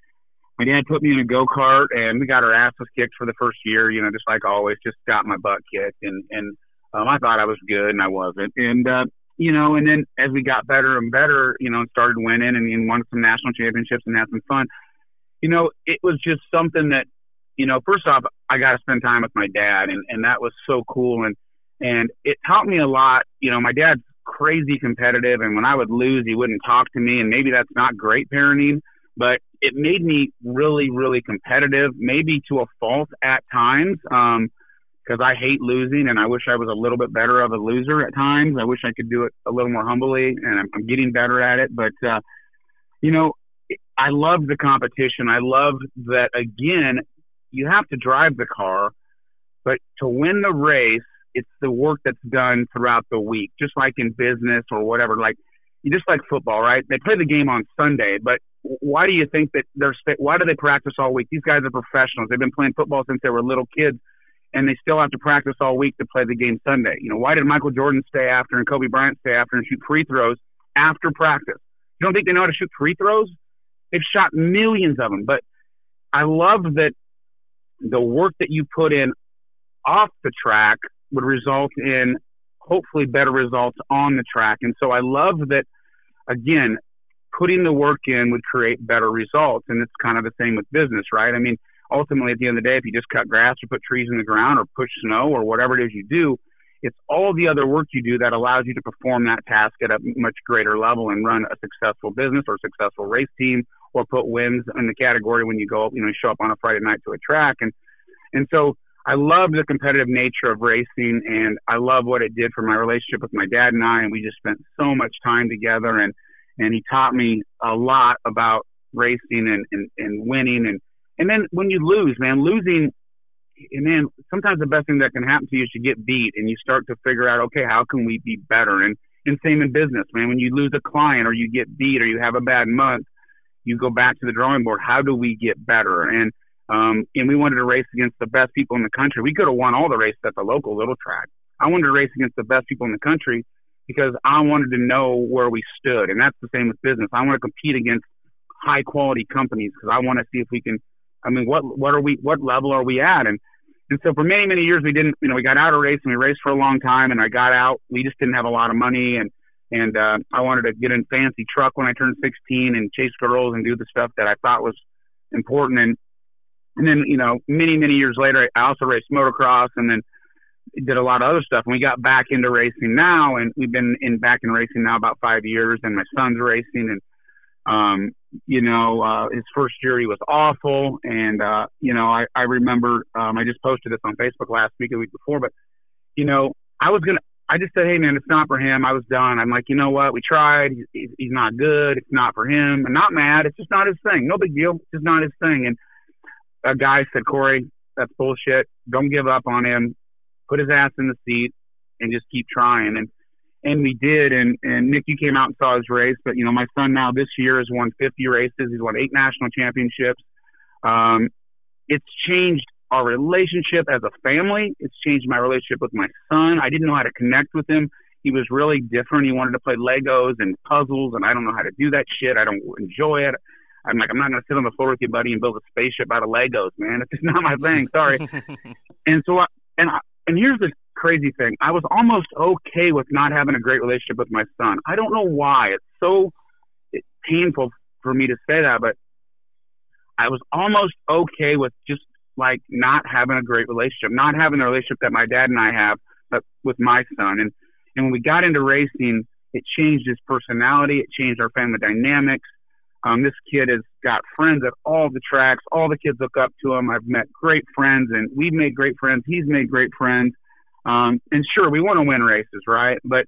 my dad put me in a go kart, and we got our asses kicked for the first year, you know, just like always, just got my butt kicked, and and um, I thought I was good, and I wasn't, and uh, you know, and then as we got better and better, you know, and started winning and, and won some national championships and had some fun you know, it was just something that, you know, first off, I got to spend time with my dad, and and that was so cool, and and it taught me a lot. You know, my dad's crazy competitive, and when I would lose, he wouldn't talk to me, and maybe that's not great parenting, but it made me really, really competitive, maybe to a fault at times. Um, because I hate losing and I wish I was a little bit better of a loser at times. I wish I could do it a little more humbly and I'm, I'm getting better at it. But, uh, you know, I love the competition. I love that again, you have to drive the car, but to win the race, it's the work that's done throughout the week, just like in business or whatever. Like, just like football, right? They play the game on Sunday, but why do you think that they're, why do they practice all week? These guys are professionals. They've been playing football since they were little kids and they still have to practice all week to play the game Sunday. You know, why did Michael Jordan stay after and Kobe Bryant stay after and shoot free throws after practice? You don't think they know how to shoot free throws? They've shot millions of them, but I love that the work that you put in off the track would result in hopefully better results on the track. And so I love that again, putting the work in would create better results. And it's kind of the same with business, right? I mean, ultimately at the end of the day, if you just cut grass or put trees in the ground or push snow or whatever it is you do, it's all the other work you do that allows you to perform that task at a much greater level and run a successful business or successful race team or put wins in the category when you go, you know, show up on a Friday night to a track. And, and so I love the competitive nature of racing and I love what it did for my relationship with my dad and I. And we just spent so much time together and, and he taught me a lot about racing and, and, and winning. And, and then when you lose, man, losing, and man, sometimes the best thing that can happen to you is you get beat and you start to figure out, okay, how can we be better? And, and same in business, man. When you lose a client or you get beat or you have a bad month, you go back to the drawing board. How do we get better? And um, and we wanted to race against the best people in the country. We could have won all the races at the local little track. I wanted to race against the best people in the country because I wanted to know where we stood. And that's the same with business. I want to compete against high quality companies because I want to see if we can. I mean, what what are we? What level are we at? And and so for many many years we didn't. You know, we got out of racing. We raced for a long time, and I got out. We just didn't have a lot of money, and and uh, I wanted to get in fancy truck when I turned 16 and chase girls and do the stuff that I thought was important. And and then you know, many many years later, I also raced motocross, and then did a lot of other stuff. And we got back into racing now, and we've been in back in racing now about five years. And my son's racing, and um, you know, uh, his first year he was awful, and uh, you know, I I remember um, I just posted this on Facebook last week, the week before, but you know, I was gonna. I just said, hey man, it's not for him. I was done. I'm like, you know what? We tried. He's, he's not good. It's not for him. I'm not mad. It's just not his thing. No big deal. It's just not his thing. And a guy said, Kory, that's bullshit. Don't give up on him put his ass in the seat and just keep trying. And and we did. And and Nick, you came out and saw his race, but you know my son now this year has won 50 races. He's won eight national championships. Um, it's changed our relationship as a family. It's changed my relationship with my son. I didn't know how to connect with him. He was really different. He wanted to play Legos and puzzles, and I don't know how to do that shit. I don't enjoy it. I'm like, I'm not going to sit on the floor with you, buddy, and build a spaceship out of Legos, man. It's just not my thing. Sorry. and so, I, and I, and here's the crazy thing. I was almost okay with not having a great relationship with my son. I don't know why. It's so painful for me to say that, but I was almost okay with just like not having a great relationship, not having the relationship that my dad and I have, but with my son. And and when we got into racing, it changed his personality. It changed our family dynamics. Um, this kid has got friends at all the tracks. All the kids look up to him. I've met great friends, and we've made great friends. He's made great friends. Um, and sure, we want to win races, right? But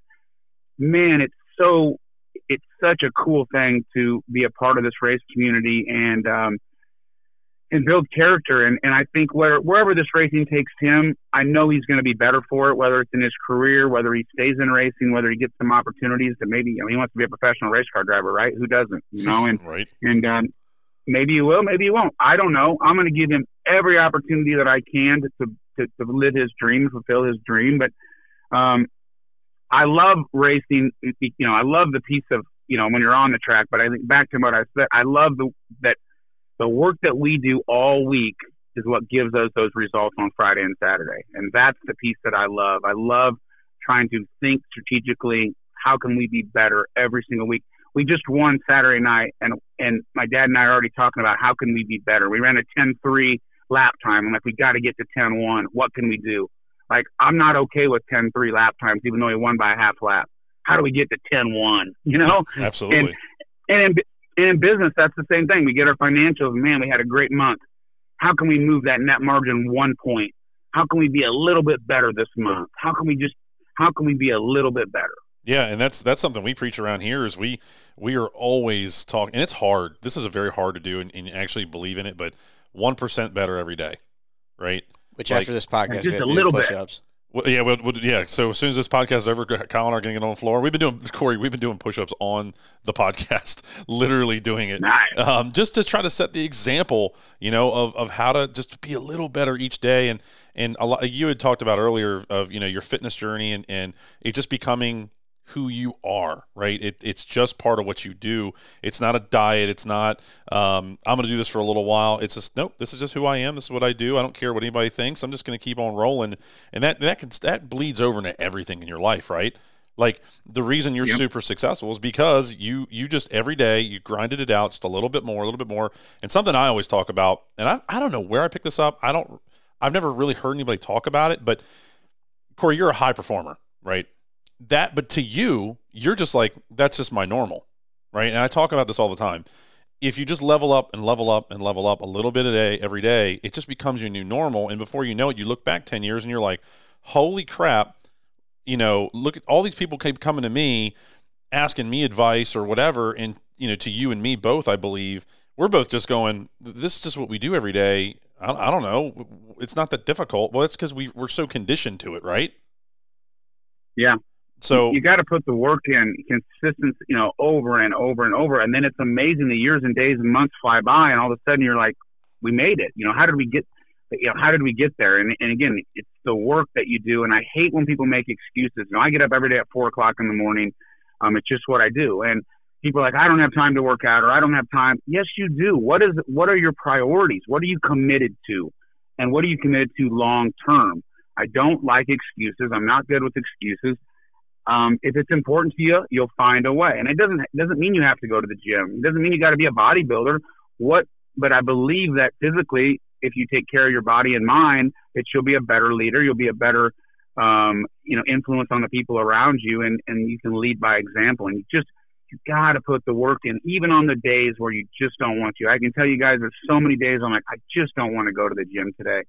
man, it's so it's such a cool thing to be a part of this race community and um, and build character. And, and I think where, wherever this racing takes him, I know he's going to be better for it, whether it's in his career, whether he stays in racing, whether he gets some opportunities to maybe, you know, he wants to be a professional race car driver, right? Who doesn't, you know? And, right. and, um, maybe he will, maybe he won't. I don't know. I'm going to give him every opportunity that I can to, to, to, to live his dream, fulfill his dream. But, um, I love racing. You know, I love the piece of, you know, when you're on the track, but I think back to what I said, I love the, that the work that we do all week is what gives us those results on Friday and Saturday. And that's the piece that I love. I love trying to think strategically. How can we be better every single week? We just won Saturday night, and and my dad and I are already talking about how can we be better. We ran a 10-3 lap time. I'm like, we got to get to 10-1. What can we do? Like, I'm not okay with 10-3 lap times, even though we won by a half lap. How do we get to 10-1? You know? Absolutely. And, and and in business, that's the same thing. We get our financials. Man, we had a great month. How can we move that net margin one point? How can we be a little bit better this month? How can we just how can we be a little bit better? Yeah, and that's that's something we preach around here is we we are always talking and it's hard. This is a very hard to do and, and actually believe in it, but one percent better every day. Right? Which like, after this podcast just we have a to little do bit. push ups. Well, yeah, well, yeah. So as soon as this podcast is over, Kyle and I are going to get on the floor. We've been doing Kory. We've been doing push-ups on the podcast, literally doing it, Nice. um, just to try to set the example, you know, of, of how to just be a little better each day. And and a lot you had talked about earlier of you know your fitness journey and and it just becoming who you are, right? It, it's just part of what you do. It's not a diet. It's not, um, I'm going to do this for a little while. It's just, nope, this is just who I am. This is what I do. I don't care what anybody thinks. I'm just going to keep on rolling. And that, that, can, that bleeds over into everything in your life, right? Like the reason you're Yep. super successful is because you you just every day you grinded it out just a little bit more, a little bit more. And something I always talk about, and I, I don't know where I picked this up. I don't I've never really heard anybody talk about it, but Kory, you're a high performer, right? That but to you, you're just like, that's just my normal. Right. And I talk about this all the time. If you just level up and level up and level up a little bit a day every day, it just becomes your new normal. And before you know it, you look back 10 years and you're like, holy crap, you know, look at all these people keep coming to me asking me advice or whatever. And, you know, to you and me both, I believe, we're both just going, this is just what we do every day. I, don't know. It's not that difficult. Well, it's because we, we're so conditioned to it, right? Yeah. So, you got to put the work in, consistency, you know, over and over and over, and then it's amazing. The years and days and months fly by, and all of a sudden you're like, we made it. You know, how did we get? You know, how did we get there? And, and again, it's the work that you do. And I hate when people make excuses. You know, I get up every day at four o'clock in the morning. Um, it's just what I do. And people are like, I don't have time to work out or I don't have time. Yes, you do. What is, what are your priorities? What are you committed to? And what are you committed to long term? I don't like excuses. I'm not good with excuses. Um, if it's important to you, you'll find a way. And it doesn't, it doesn't mean you have to go to the gym. It doesn't mean you got to be a bodybuilder. What, but I believe that physically, if you take care of your body and mind, that you'll be a better leader. You'll be a better, um, you know, influence on the people around you and, and you can lead by example. And you just, you got to put the work in, even on the days where you just don't want to. I can tell you guys, there's so many days I'm like, I just don't want to go to the gym today.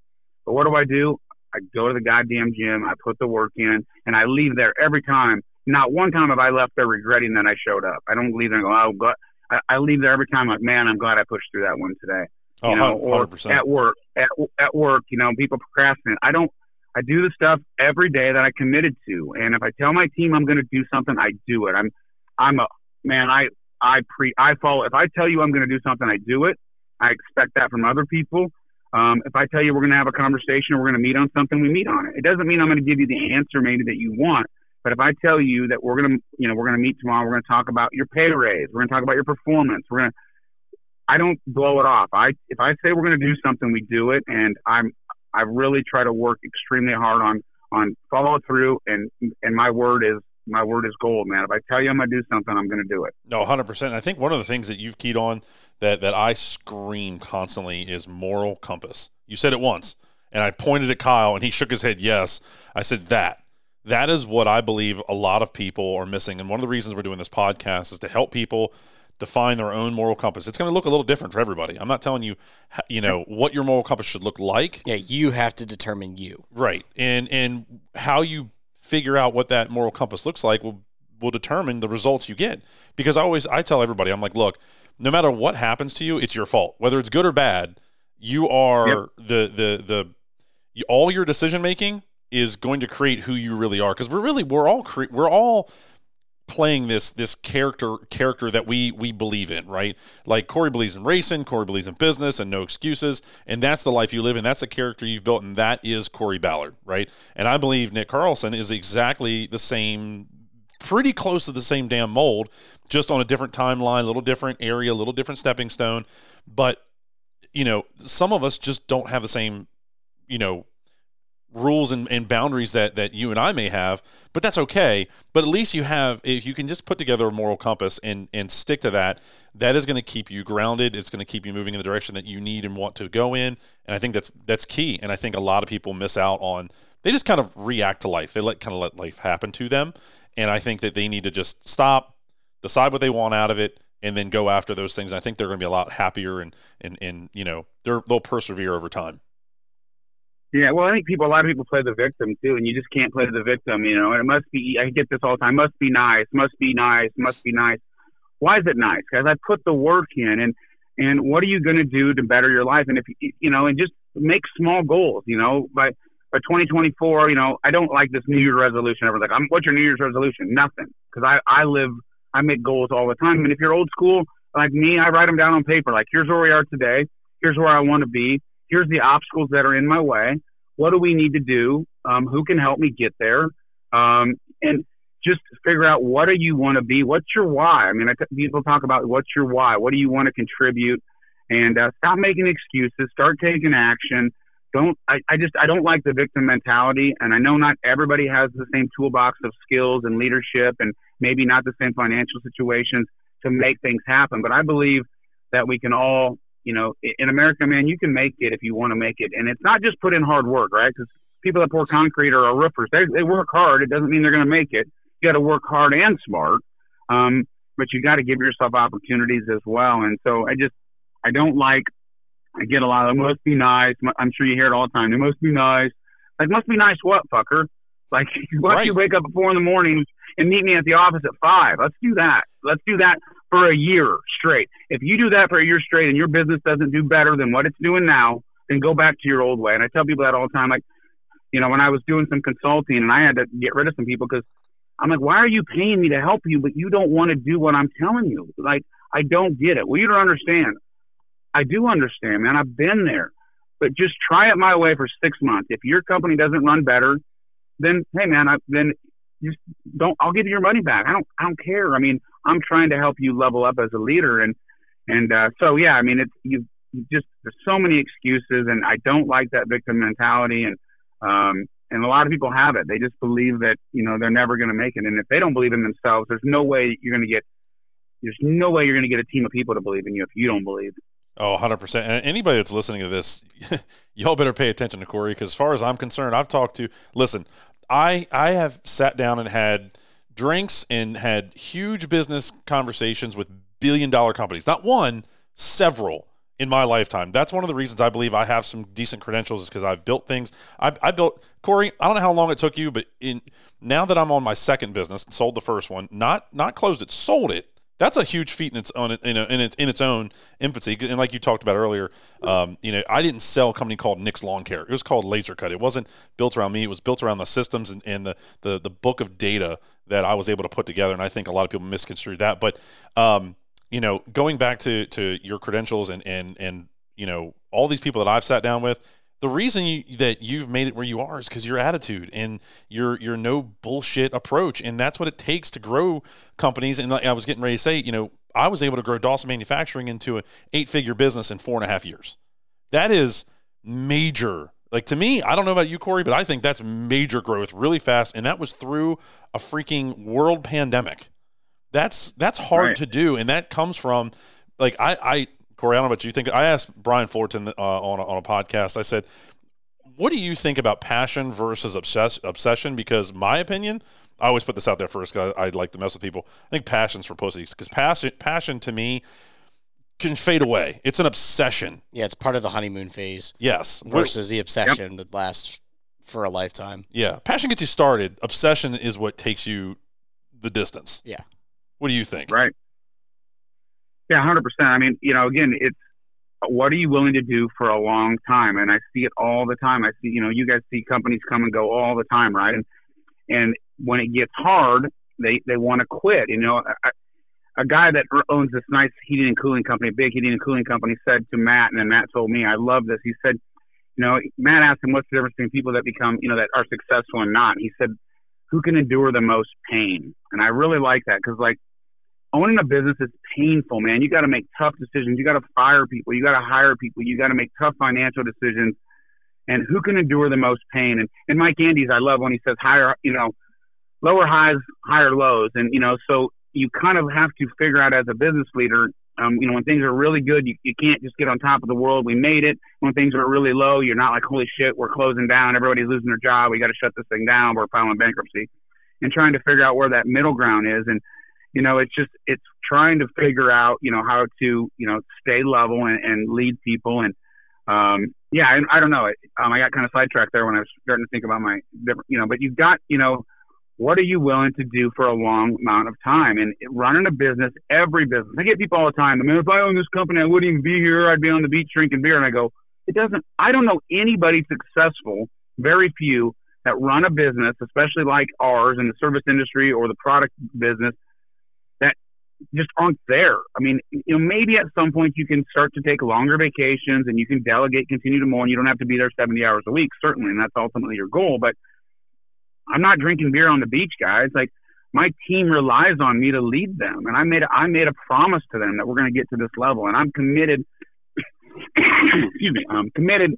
But what do I do? I go to the goddamn gym, I put the work in, and I leave there every time. Not one time have I left there regretting that I showed up. I don't leave there and go, oh, God. I, I leave there every time like, man, I'm glad I pushed through that one today. Oh, you know, 100%. or at work, at, at work, you know, people procrastinate. I don't, I do the stuff every day that I committed to. And if I tell my team I'm going to do something, I do it. I'm, I'm a, man, I, I pre, I follow, if I tell you I'm going to do something, I do it. I expect that from other people. Um, if I tell you we're going to have a conversation, we're going to meet on something, we meet on it. It doesn't mean I'm going to give you the answer maybe that you want, but if I tell you that we're going to, you know, we're going to meet tomorrow, we're going to talk about your pay raise, we're going to talk about your performance, we're going to, I don't blow it off. I, if I say we're going to do something, we do it, and I'm, I really try to work extremely hard on, on follow through, and, and my word is my word is gold, man. If I tell you I'm going to do something, I'm going to do it. No, hundred percent. I think one of the things that you've keyed on that that I scream constantly is moral compass. You said it once, and I pointed at Kyle, and he shook his head. Yes, I said that. That is what I believe a lot of people are missing, and one of the reasons we're doing this podcast is to help people define their own moral compass. It's going to look a little different for everybody. I'm not telling you, you know, what your moral compass should look like. Yeah, you have to determine you. Right, and and how you figure out what that moral compass looks like will will determine the results you get. Because I always I tell everybody I'm like, look, no matter what happens to you, it's your fault. Whether it's good or bad, you are Yep. the the the all your decision making is going to create who you really are because we're really we're all cre- we're all playing this this character character that we we believe in right? Like kory believes in racing kory believes in business and no excuses and that's the life you live in that's the character you've built and that is kory ballard right? And i believe nick carlson is exactly the same pretty close to the same damn mold just on a different timeline a little different area a little different stepping stone but you know some of us just don't have the same you know rules and, and boundaries that that you and I may have, but that's okay. But at least you have if you can just put together a moral compass and and stick to that, that is going to keep you grounded. It's going to keep you moving in the direction that you need and want to go in. And I think that's that's key. And I think a lot of people miss out on they just kind of react to life. They let kind of let life happen to them. And I think that they need to just stop, decide what they want out of it, and then go after those things. I think they're going to be a lot happier and and and you know they're they'll persevere over time. Yeah, well, I think people, a lot of people play the victim too, and you just can't play the victim, you know. And it must be, I get this all the time. Must be nice, must be nice, must be nice. Why is it nice? Because I put the work in, and and what are you going to do to better your life? And if you, know, and just make small goals, you know, by by 2024, you know, I don't like this New Year's resolution. Everyone's like, I'm, what's your New Year's resolution? Nothing, because I I live, I make goals all the time. And if you're old school like me, I write them down on paper. Like, here's where we are today. Here's where I want to be here's the obstacles that are in my way. What do we need to do? Um, who can help me get there? Um, and just figure out what do you want to be? What's your why? I mean, I t- people talk about what's your why? What do you want to contribute? And uh, stop making excuses. Start taking action. Don't. I, I just. I don't like the victim mentality. And I know not everybody has the same toolbox of skills and leadership, and maybe not the same financial situations to make things happen. But I believe that we can all you know, in America, man, you can make it if you want to make it, and it's not just put in hard work, right? Because people that pour concrete or are roofers, they they work hard. It doesn't mean they're going to make it. You got to work hard and smart, um, but you got to give yourself opportunities as well. And so I just I don't like. I get a lot of it must be nice. I'm sure you hear it all the time. It must be nice. Like must be nice what, fucker? Like why don't you wake up at four in the morning and meet me at the office at five? Let's do that. Let's do that for a year straight. If you do that for a year straight and your business doesn't do better than what it's doing now, then go back to your old way. And I tell people that all the time. Like, you know, when I was doing some consulting and I had to get rid of some people because I'm like, why are you paying me to help you, but you don't want to do what I'm telling you? Like, I don't get it. Well, you don't understand. I do understand, man. I've been there. But just try it my way for six months. If your company doesn't run better, then hey, man, I, then just don't. I'll give you your money back. I don't. I don't care. I mean, I'm trying to help you level up as a leader. And, and, uh, so yeah, I mean, it's, you, just, there's so many excuses and I don't like that victim mentality. And, um, and a lot of people have it. They just believe that, you know, they're never going to make it. And if they don't believe in themselves, there's no way you're going to get, there's no way you're going to get a team of people to believe in you if you don't believe. Oh, 100%. And anybody that's listening to this, y'all better pay attention to Kory because as far as I'm concerned, I've talked to, listen, I, I have sat down and had drinks and had huge business conversations with billion dollar companies. Not one, several in my lifetime. That's one of the reasons I believe I have some decent credentials is because I've built things. I, I, built Kory. I don't know how long it took you, but in now that I'm on my second business, sold the first one, not not closed it, sold it that's a huge feat in its own in, a, in its in its own infancy. And like you talked about earlier, um, you know, I didn't sell a company called Nick's Lawn Care. It was called Laser Cut. It wasn't built around me. It was built around the systems and, and the, the the book of data that I was able to put together. And I think a lot of people misconstrued that. But um, you know, going back to to your credentials and and and you know all these people that I've sat down with the reason you, that you've made it where you are is because your attitude and your your no bullshit approach, and that's what it takes to grow companies. And like I was getting ready to say, you know, I was able to grow Dawson Manufacturing into an eight figure business in four and a half years. That is major. Like to me, I don't know about you, Kory, but I think that's major growth really fast, and that was through a freaking world pandemic. That's that's hard right. to do, and that comes from like I, I Kory, I don't know what you think. I asked Brian Fullerton uh, on, a, on a podcast, I said, what do you think about passion versus obsess- obsession? Because my opinion, I always put this out there first because I'd like to mess with people. I think passion's for pussies because passion, passion to me can fade away. It's an obsession. Yeah, it's part of the honeymoon phase. Yes. Versus the obsession yep. that lasts for a lifetime. Yeah. Passion gets you started. Obsession is what takes you the distance. Yeah. What do you think? Right. Yeah, hundred percent. I mean, you know, again, it's what are you willing to do for a long time? And I see it all the time. I see, you know, you guys see companies come and go all the time, right? And and when it gets hard, they they want to quit. You know, a, a guy that owns this nice heating and cooling company, big heating and cooling company, said to Matt, and then Matt told me, I love this. He said, you know, Matt asked him, what's the difference between people that become, you know, that are successful and not? He said, who can endure the most pain? And I really like that because, like, owning a business is painful, man. You got to make tough decisions. You got to fire people. You got to hire people. You got to make tough financial decisions. And who can endure the most pain? And, and Mike Andes, I love when he says higher, you know, lower highs, higher lows. And, you know, so you kind of have to figure out as a business leader, um, you know, when things are really good, you, you can't just get on top of the world. We made it. When things are really low, you're not like, holy shit, we're closing down. Everybody's losing their job. We got to shut this thing down. We're filing bankruptcy. And trying to figure out where that middle ground is. And, you know, it's just it's trying to figure out, you know, how to, you know, stay level and, and lead people. And um, yeah, I, I don't know. Um, I got kind of sidetracked there when I was starting to think about my different, you know, but you've got, you know, what are you willing to do for a long amount of time? And running a business, every business, I get people all the time. I mean, if I owned this company, I wouldn't even be here. I'd be on the beach drinking beer. And I go, it doesn't. I don't know anybody successful, very few, that run a business, especially like ours in the service industry or the product business, that just aren't there. I mean, you know, maybe at some point you can start to take longer vacations and you can delegate, continue to more, and you don't have to be there 70 hours a week, certainly, and that's ultimately your goal. But I'm not drinking beer on the beach, guys. Like my team relies on me to lead them, and I made a, I made a promise to them that we're going to get to this level, and I'm committed. excuse me, I'm committed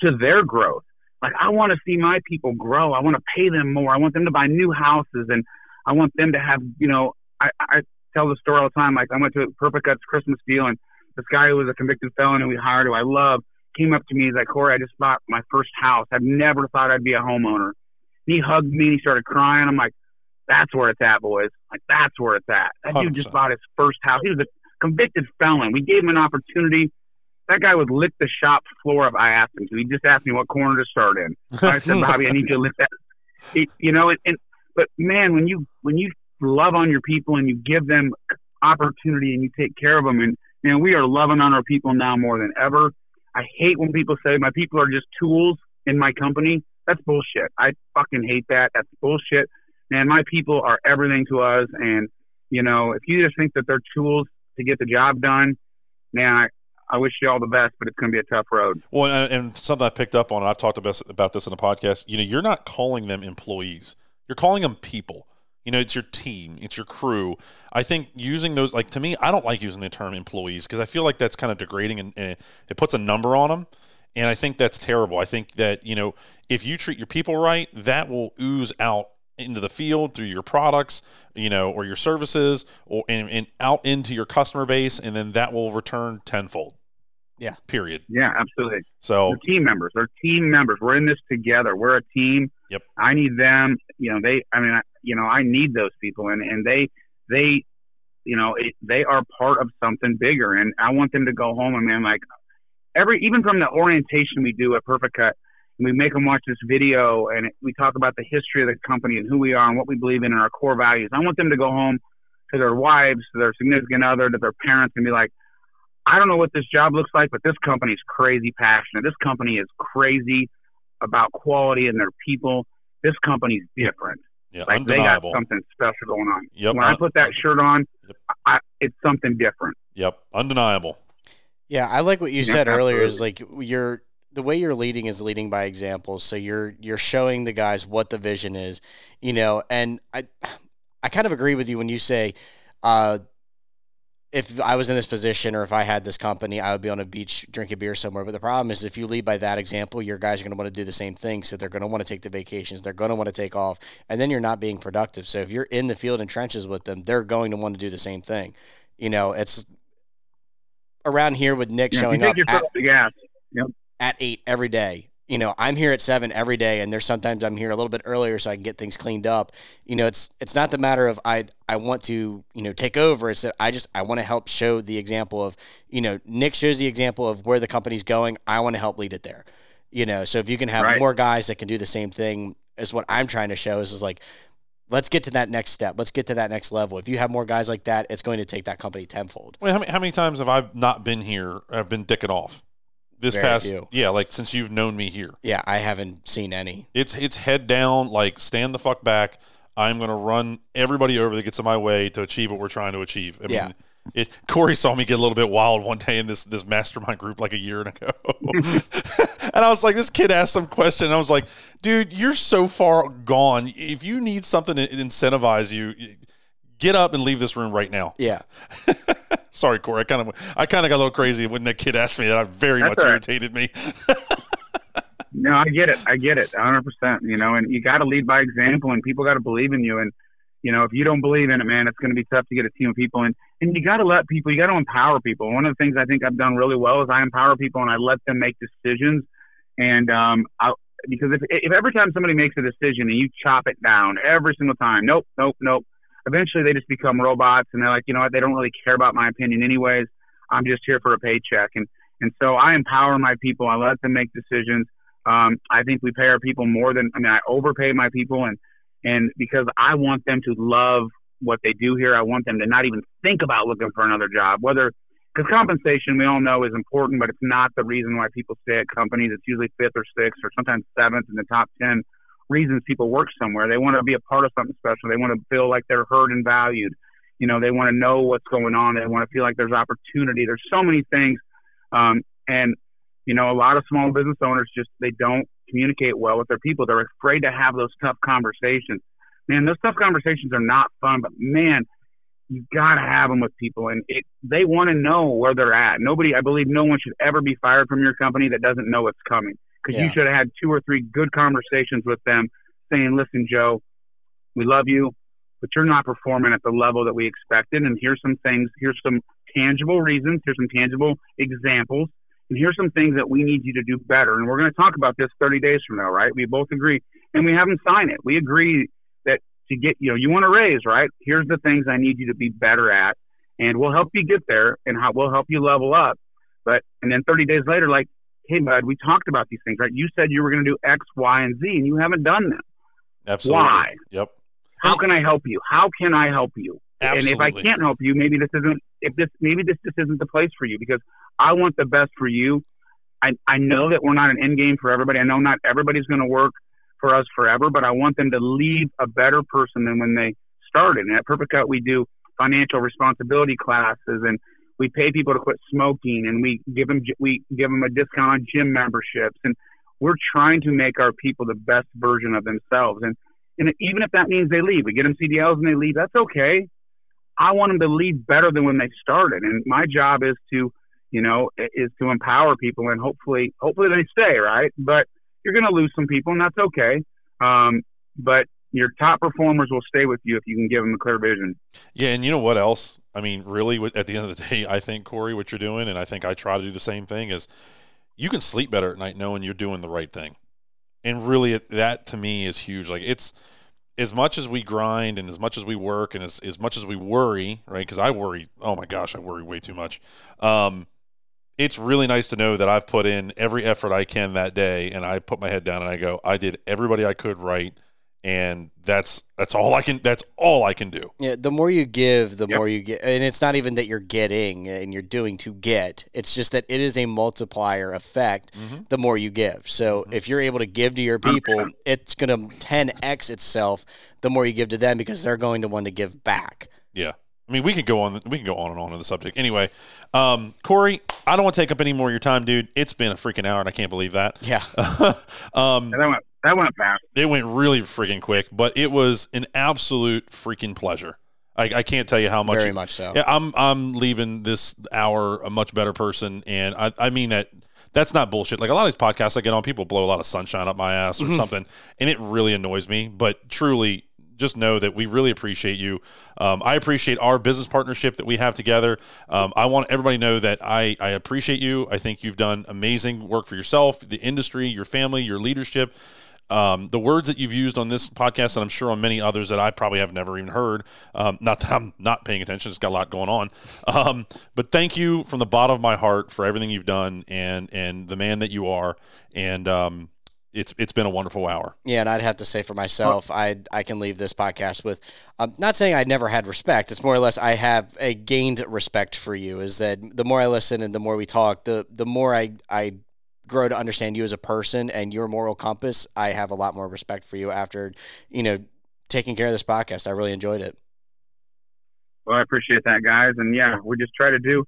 to their growth. Like I want to see my people grow. I want to pay them more. I want them to buy new houses, and I want them to have, you know, I, I tell the story all the time. Like I went to Perficut's Christmas deal, and this guy who was a convicted felon and we hired, who I love, came up to me. He's like, Kory, I just bought my first house. I've never thought I'd be a homeowner. And he hugged me. and He started crying. I'm like, that's where it's at, boys. Like that's where it's at. That 100%. dude just bought his first house. He was a convicted felon. We gave him an opportunity. That guy would lick the shop floor if I asked him to. He just asked me what corner to start in. I said, Bobby, I need you to lick that. He, you know, and, and but man, when you when you love on your people and you give them opportunity and you take care of them. And know, we are loving on our people now more than ever. I hate when people say my people are just tools in my company. That's bullshit. I fucking hate that. That's bullshit. Man, my people are everything to us. And, you know, if you just think that they're tools to get the job done, man, I, I wish you all the best, but it's going to be a tough road. Well, and, and something I picked up on, I've talked about, about this in the podcast. You know, you're not calling them employees, you're calling them people You know, it's your team, it's your crew. I think using those, like to me, I don't like using the term employees because I feel like that's kind of degrading and, and it puts a number on them. And I think that's terrible. I think that, you know, if you treat your people right, that will ooze out into the field through your products, you know, or your services, or and, and out into your customer base, and then that will return tenfold. Yeah. Period. Yeah, absolutely. So They're team members. They're team members. We're in this together. We're a team. Yep. I need them. You know, they. I mean, I, you know, I need those people, and and they they, you know, it, they are part of something bigger, and I want them to go home and man, like every even from the orientation we do at Perficut, we make them watch this video, and we talk about the history of the company and who we are and what we believe in and our core values. I want them to go home to their wives, to their significant other, to their parents, and be like, I don't know what this job looks like, but this company's crazy passionate. This company is crazy about quality and their people. This company's different. yeah, Like undeniable. they got something special going on. Yep. When I put that shirt on, Yep. I, it's something different. Yep. Undeniable. Yeah, I like what you Yeah, said earlier. Is like you're the way you're leading is leading by example. So you're you're showing the guys what the vision is, you know. And I I kind of agree with you when you say, uh, if I was in this position or if I had this company, I would be on a beach drinking beer somewhere. But the problem is, if you lead by that example, your guys are going to want to do the same thing. So they're going to want to take the vacations. They're going to want to take off, and then you're not being productive. So if you're in the field and trenches with them, they're going to want to do the same thing. You know, it's around here with Nick Yeah, showing you up at, off at eight every day. You know, I'm here at seven every day, and there's sometimes I'm here a little bit earlier so I can get things cleaned up. You know, it's it's not the matter of I I want to you know take over. It's that I just I want to help show the example of you know Nick shows the example of where the company's going. I want to help lead it there. You know, so if you can have Right. more guys that can do the same thing as what I'm trying to show is, is like let's get to that next step. Let's get to that next level. If you have more guys like that, it's going to take that company tenfold. Wait, how many, how many times have I not been here? I've been dicking off. This Very past, few. yeah, like since you've known me here, Yeah, I haven't seen any. it's it's head down, like stand the fuck back. I'm gonna run everybody over that gets in my way to achieve what we're trying to achieve. I Yeah. mean, it, Kory saw me get a little bit wild one day in this this mastermind group like a year ago, and I was like, this kid asked some question, and I was like, dude, you're so far gone. If you need something to incentivize you, get up and leave this room right now. Yeah. Sorry, Kory. I kind of I kind of got a little crazy when that kid asked me that. I very That's much all right. irritated me. No, I get it. I get it. 100%. You know, and you got to lead by example, and people got to believe in you. And, you know, if you don't believe in it, man, it's going to be tough to get a team of people. And, and you got to let people, you got to empower people. One of the things I think I've done really well is I empower people and I let them make decisions. And, um, I, because if, if every time somebody makes a decision and you chop it down every single time, nope, nope, nope, eventually they just become robots and they're like, you know what, they don't really care about my opinion anyways. I'm just here for a paycheck. And, and so I empower my people. I let them make decisions. Um, I think we pay our people more than I mean I overpay my people and and because I want them to love what they do here. I want them to not even think about looking for another job. Whether because compensation we all know is important, but it's not the reason why people stay at companies. It's usually fifth or sixth or sometimes seventh in the top ten reasons people work somewhere. They want to be a part of something special. They want to feel like they're heard and valued. You know, they want to know what's going on. They want to feel like there's opportunity. There's so many things, um, and you know, a lot of small business owners just they don't communicate well with their people. They're afraid to have those tough conversations. Man, those tough conversations are not fun, but man, you got to have them with people, and it, they want to know where they're at. Nobody, I believe, no one should ever be fired from your company that doesn't know what's coming because Yeah. you should have had two or three good conversations with them, saying, "Listen, Joe, we love you, but you're not performing at the level that we expected, and here's some things, here's some tangible reasons, here's some tangible examples." And here's some things that we need you to do better. And we're going to talk about this 30 days from now, right? We both agree. And we have them sign it. We agree that to get, you know, you want to raise, right? Here's the things I need you to be better at. And we'll help you get there and how we'll help you level up. But, and then 30 days later, like, hey, bud, we talked about these things, right? You said you were going to do X, Y, and Z, and you haven't done them. Absolutely. Why? Yep. How can I help you? How can I help you? Absolutely. And if I can't help you, maybe this isn't if this maybe this just isn't the place for you because I want the best for you. I I know that we're not an end game for everybody. I know not everybody's going to work for us forever, but I want them to leave a better person than when they started. And at Perficut, we do financial responsibility classes and we pay people to quit smoking and we give them we give them a discount on gym memberships and we're trying to make our people the best version of themselves and and even if that means they leave, we get them CDLs and they leave. That's okay. I want them to leave better than when they started, and my job is to, you know, is to empower people and hopefully, hopefully they stay, right? But you're going to lose some people, and that's okay. Um, but your top performers will stay with you if you can give them a clear vision. Yeah, and you know what else? I mean, really, at the end of the day, I think Kory, what you're doing, and I think I try to do the same thing, is you can sleep better at night knowing you're doing the right thing. And really, that to me is huge. Like it's as much as we grind and as much as we work and as, as much as we worry, right? Because I worry. Oh my gosh, I worry way too much. Um, it's really nice to know that I've put in every effort I can that day, and I put my head down and I go, I did everybody I could right and that's that's all I can that's all I can do. Yeah, the more you give, the yep. more you get, and it's not even that you're getting and you're doing to get. It's just that it is a multiplier effect. Mm-hmm. The more you give, so mm-hmm. if you're able to give to your people, it's going to 10x itself. The more you give to them, because they're going to want to give back. Yeah. I mean, we could go on. We can go on and on on the subject. Anyway, um, Kory, I don't want to take up any more of your time, dude. It's been a freaking hour, and I can't believe that. Yeah. um, that went fast. It went really freaking quick, but it was an absolute freaking pleasure. I, I can't tell you how much. Very much so. Yeah, I'm I'm leaving this hour a much better person, and I I mean that that's not bullshit. Like a lot of these podcasts I get on, people blow a lot of sunshine up my ass or mm-hmm. something, and it really annoys me. But truly, just know that we really appreciate you. Um, I appreciate our business partnership that we have together. Um, I want everybody to know that I, I appreciate you. I think you've done amazing work for yourself, the industry, your family, your leadership. Um, the words that you've used on this podcast, and I'm sure on many others that I probably have never even heard. Um, not that I'm not paying attention; it's got a lot going on. Um, but thank you from the bottom of my heart for everything you've done and and the man that you are. And um, it's it's been a wonderful hour. Yeah, and I'd have to say for myself, I I can leave this podcast with, um, not saying I never had respect. It's more or less I have a gained respect for you. Is that the more I listen and the more we talk, the the more I I grow to understand you as a person and your moral compass. I have a lot more respect for you after you know taking care of this podcast. I really enjoyed it. Well, I appreciate that, guys, and yeah, we just try to do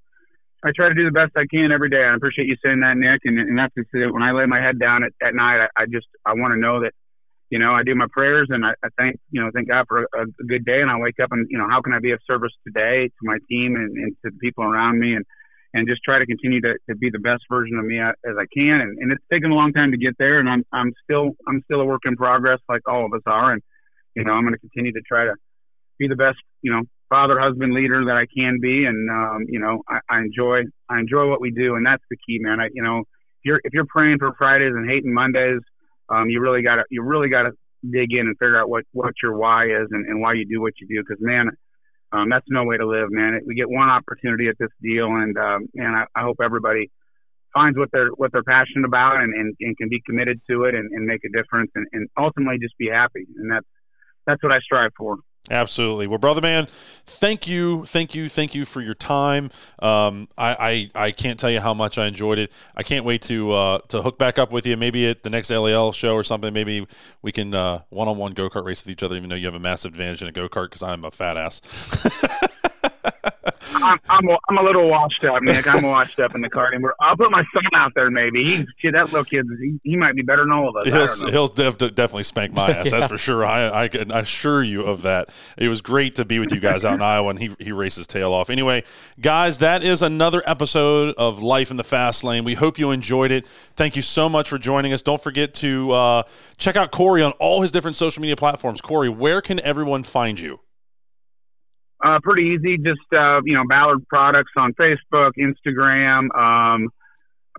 I try to do the best I can every day. I appreciate you saying that, Nick. And, and that's just it. When I lay my head down at, at night, I, I just I want to know that, you know, I do my prayers and I, I thank you know thank God for a, a good day. And I wake up and you know how can I be of service today to my team and, and to the people around me and and just try to continue to, to be the best version of me as I can. And, and it's taken a long time to get there, and I'm I'm still I'm still a work in progress, like all of us are. And you know I'm going to continue to try to be the best you know father, husband, leader that I can be, and um, you know, I, I enjoy I enjoy what we do, and that's the key, man. I, you know, if you're if you're praying for Fridays and hating Mondays, um, you really gotta you really gotta dig in and figure out what what your why is and, and why you do what you do, because man, um, that's no way to live, man. We get one opportunity at this deal, and um, and I, I hope everybody finds what they're what they're passionate about and, and, and can be committed to it and, and make a difference and, and ultimately just be happy, and that's that's what I strive for. Absolutely. Well, brother man, thank you, thank you, thank you for your time. Um, I, I, I can't tell you how much I enjoyed it. I can't wait to uh, to hook back up with you. Maybe at the next LAL show or something. Maybe we can one on one go kart race with each other. Even though you have a massive advantage in a go kart because I'm a fat ass. I'm, I'm, a, I'm a little washed up, Nick. I'm washed up in the car, and I'll put my son out there. Maybe shit, that little kid. He, he might be better than all of us. He'll, he'll def- definitely spank my ass. yeah. That's for sure. I, I can assure you of that. It was great to be with you guys out in Iowa, and he he raced his tail off. Anyway, guys, that is another episode of Life in the Fast Lane. We hope you enjoyed it. Thank you so much for joining us. Don't forget to uh, check out Kory on all his different social media platforms. Kory, where can everyone find you? Uh, pretty easy. Just uh, you know, Ballard Products on Facebook, Instagram. Um,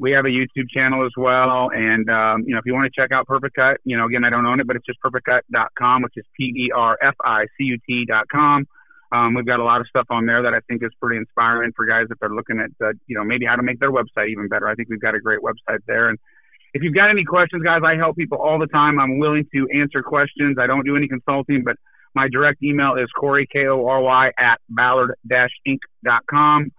we have a YouTube channel as well, and um, you know, if you want to check out Perficut, you know, again, I don't own it, but it's just perficut.com, which is p e r f i c u t.com. Um, we've got a lot of stuff on there that I think is pretty inspiring for guys if they're looking at, uh, you know, maybe how to make their website even better. I think we've got a great website there. And if you've got any questions, guys, I help people all the time. I'm willing to answer questions. I don't do any consulting, but my direct email is Kory, K O R Y, at ballard inc.com.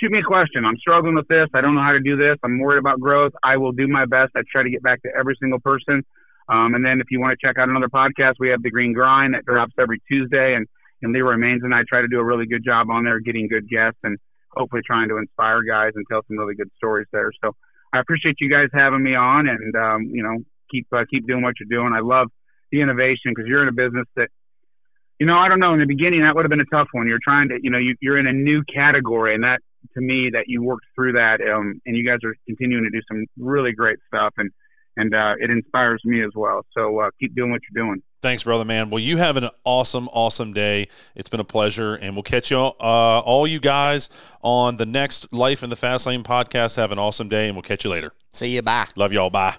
Shoot me a question. I'm struggling with this. I don't know how to do this. I'm worried about growth. I will do my best. I try to get back to every single person. Um, and then if you want to check out another podcast, we have The Green Grind that drops every Tuesday. And, and Leroy Maines and I try to do a really good job on there, getting good guests and hopefully trying to inspire guys and tell some really good stories there. So I appreciate you guys having me on and, um, you know, keep, uh, keep doing what you're doing. I love the innovation because you're in a business that you know, I don't know. In the beginning, that would have been a tough one. You're trying to, you know, you, you're in a new category, and that to me, that you worked through that, um, and you guys are continuing to do some really great stuff, and and uh, it inspires me as well. So uh, keep doing what you're doing. Thanks, brother, man. Well, you have an awesome, awesome day. It's been a pleasure, and we'll catch you, uh, all you guys, on the next Life in the Fast Lane podcast. Have an awesome day, and we'll catch you later. See you. Bye. Love y'all. Bye.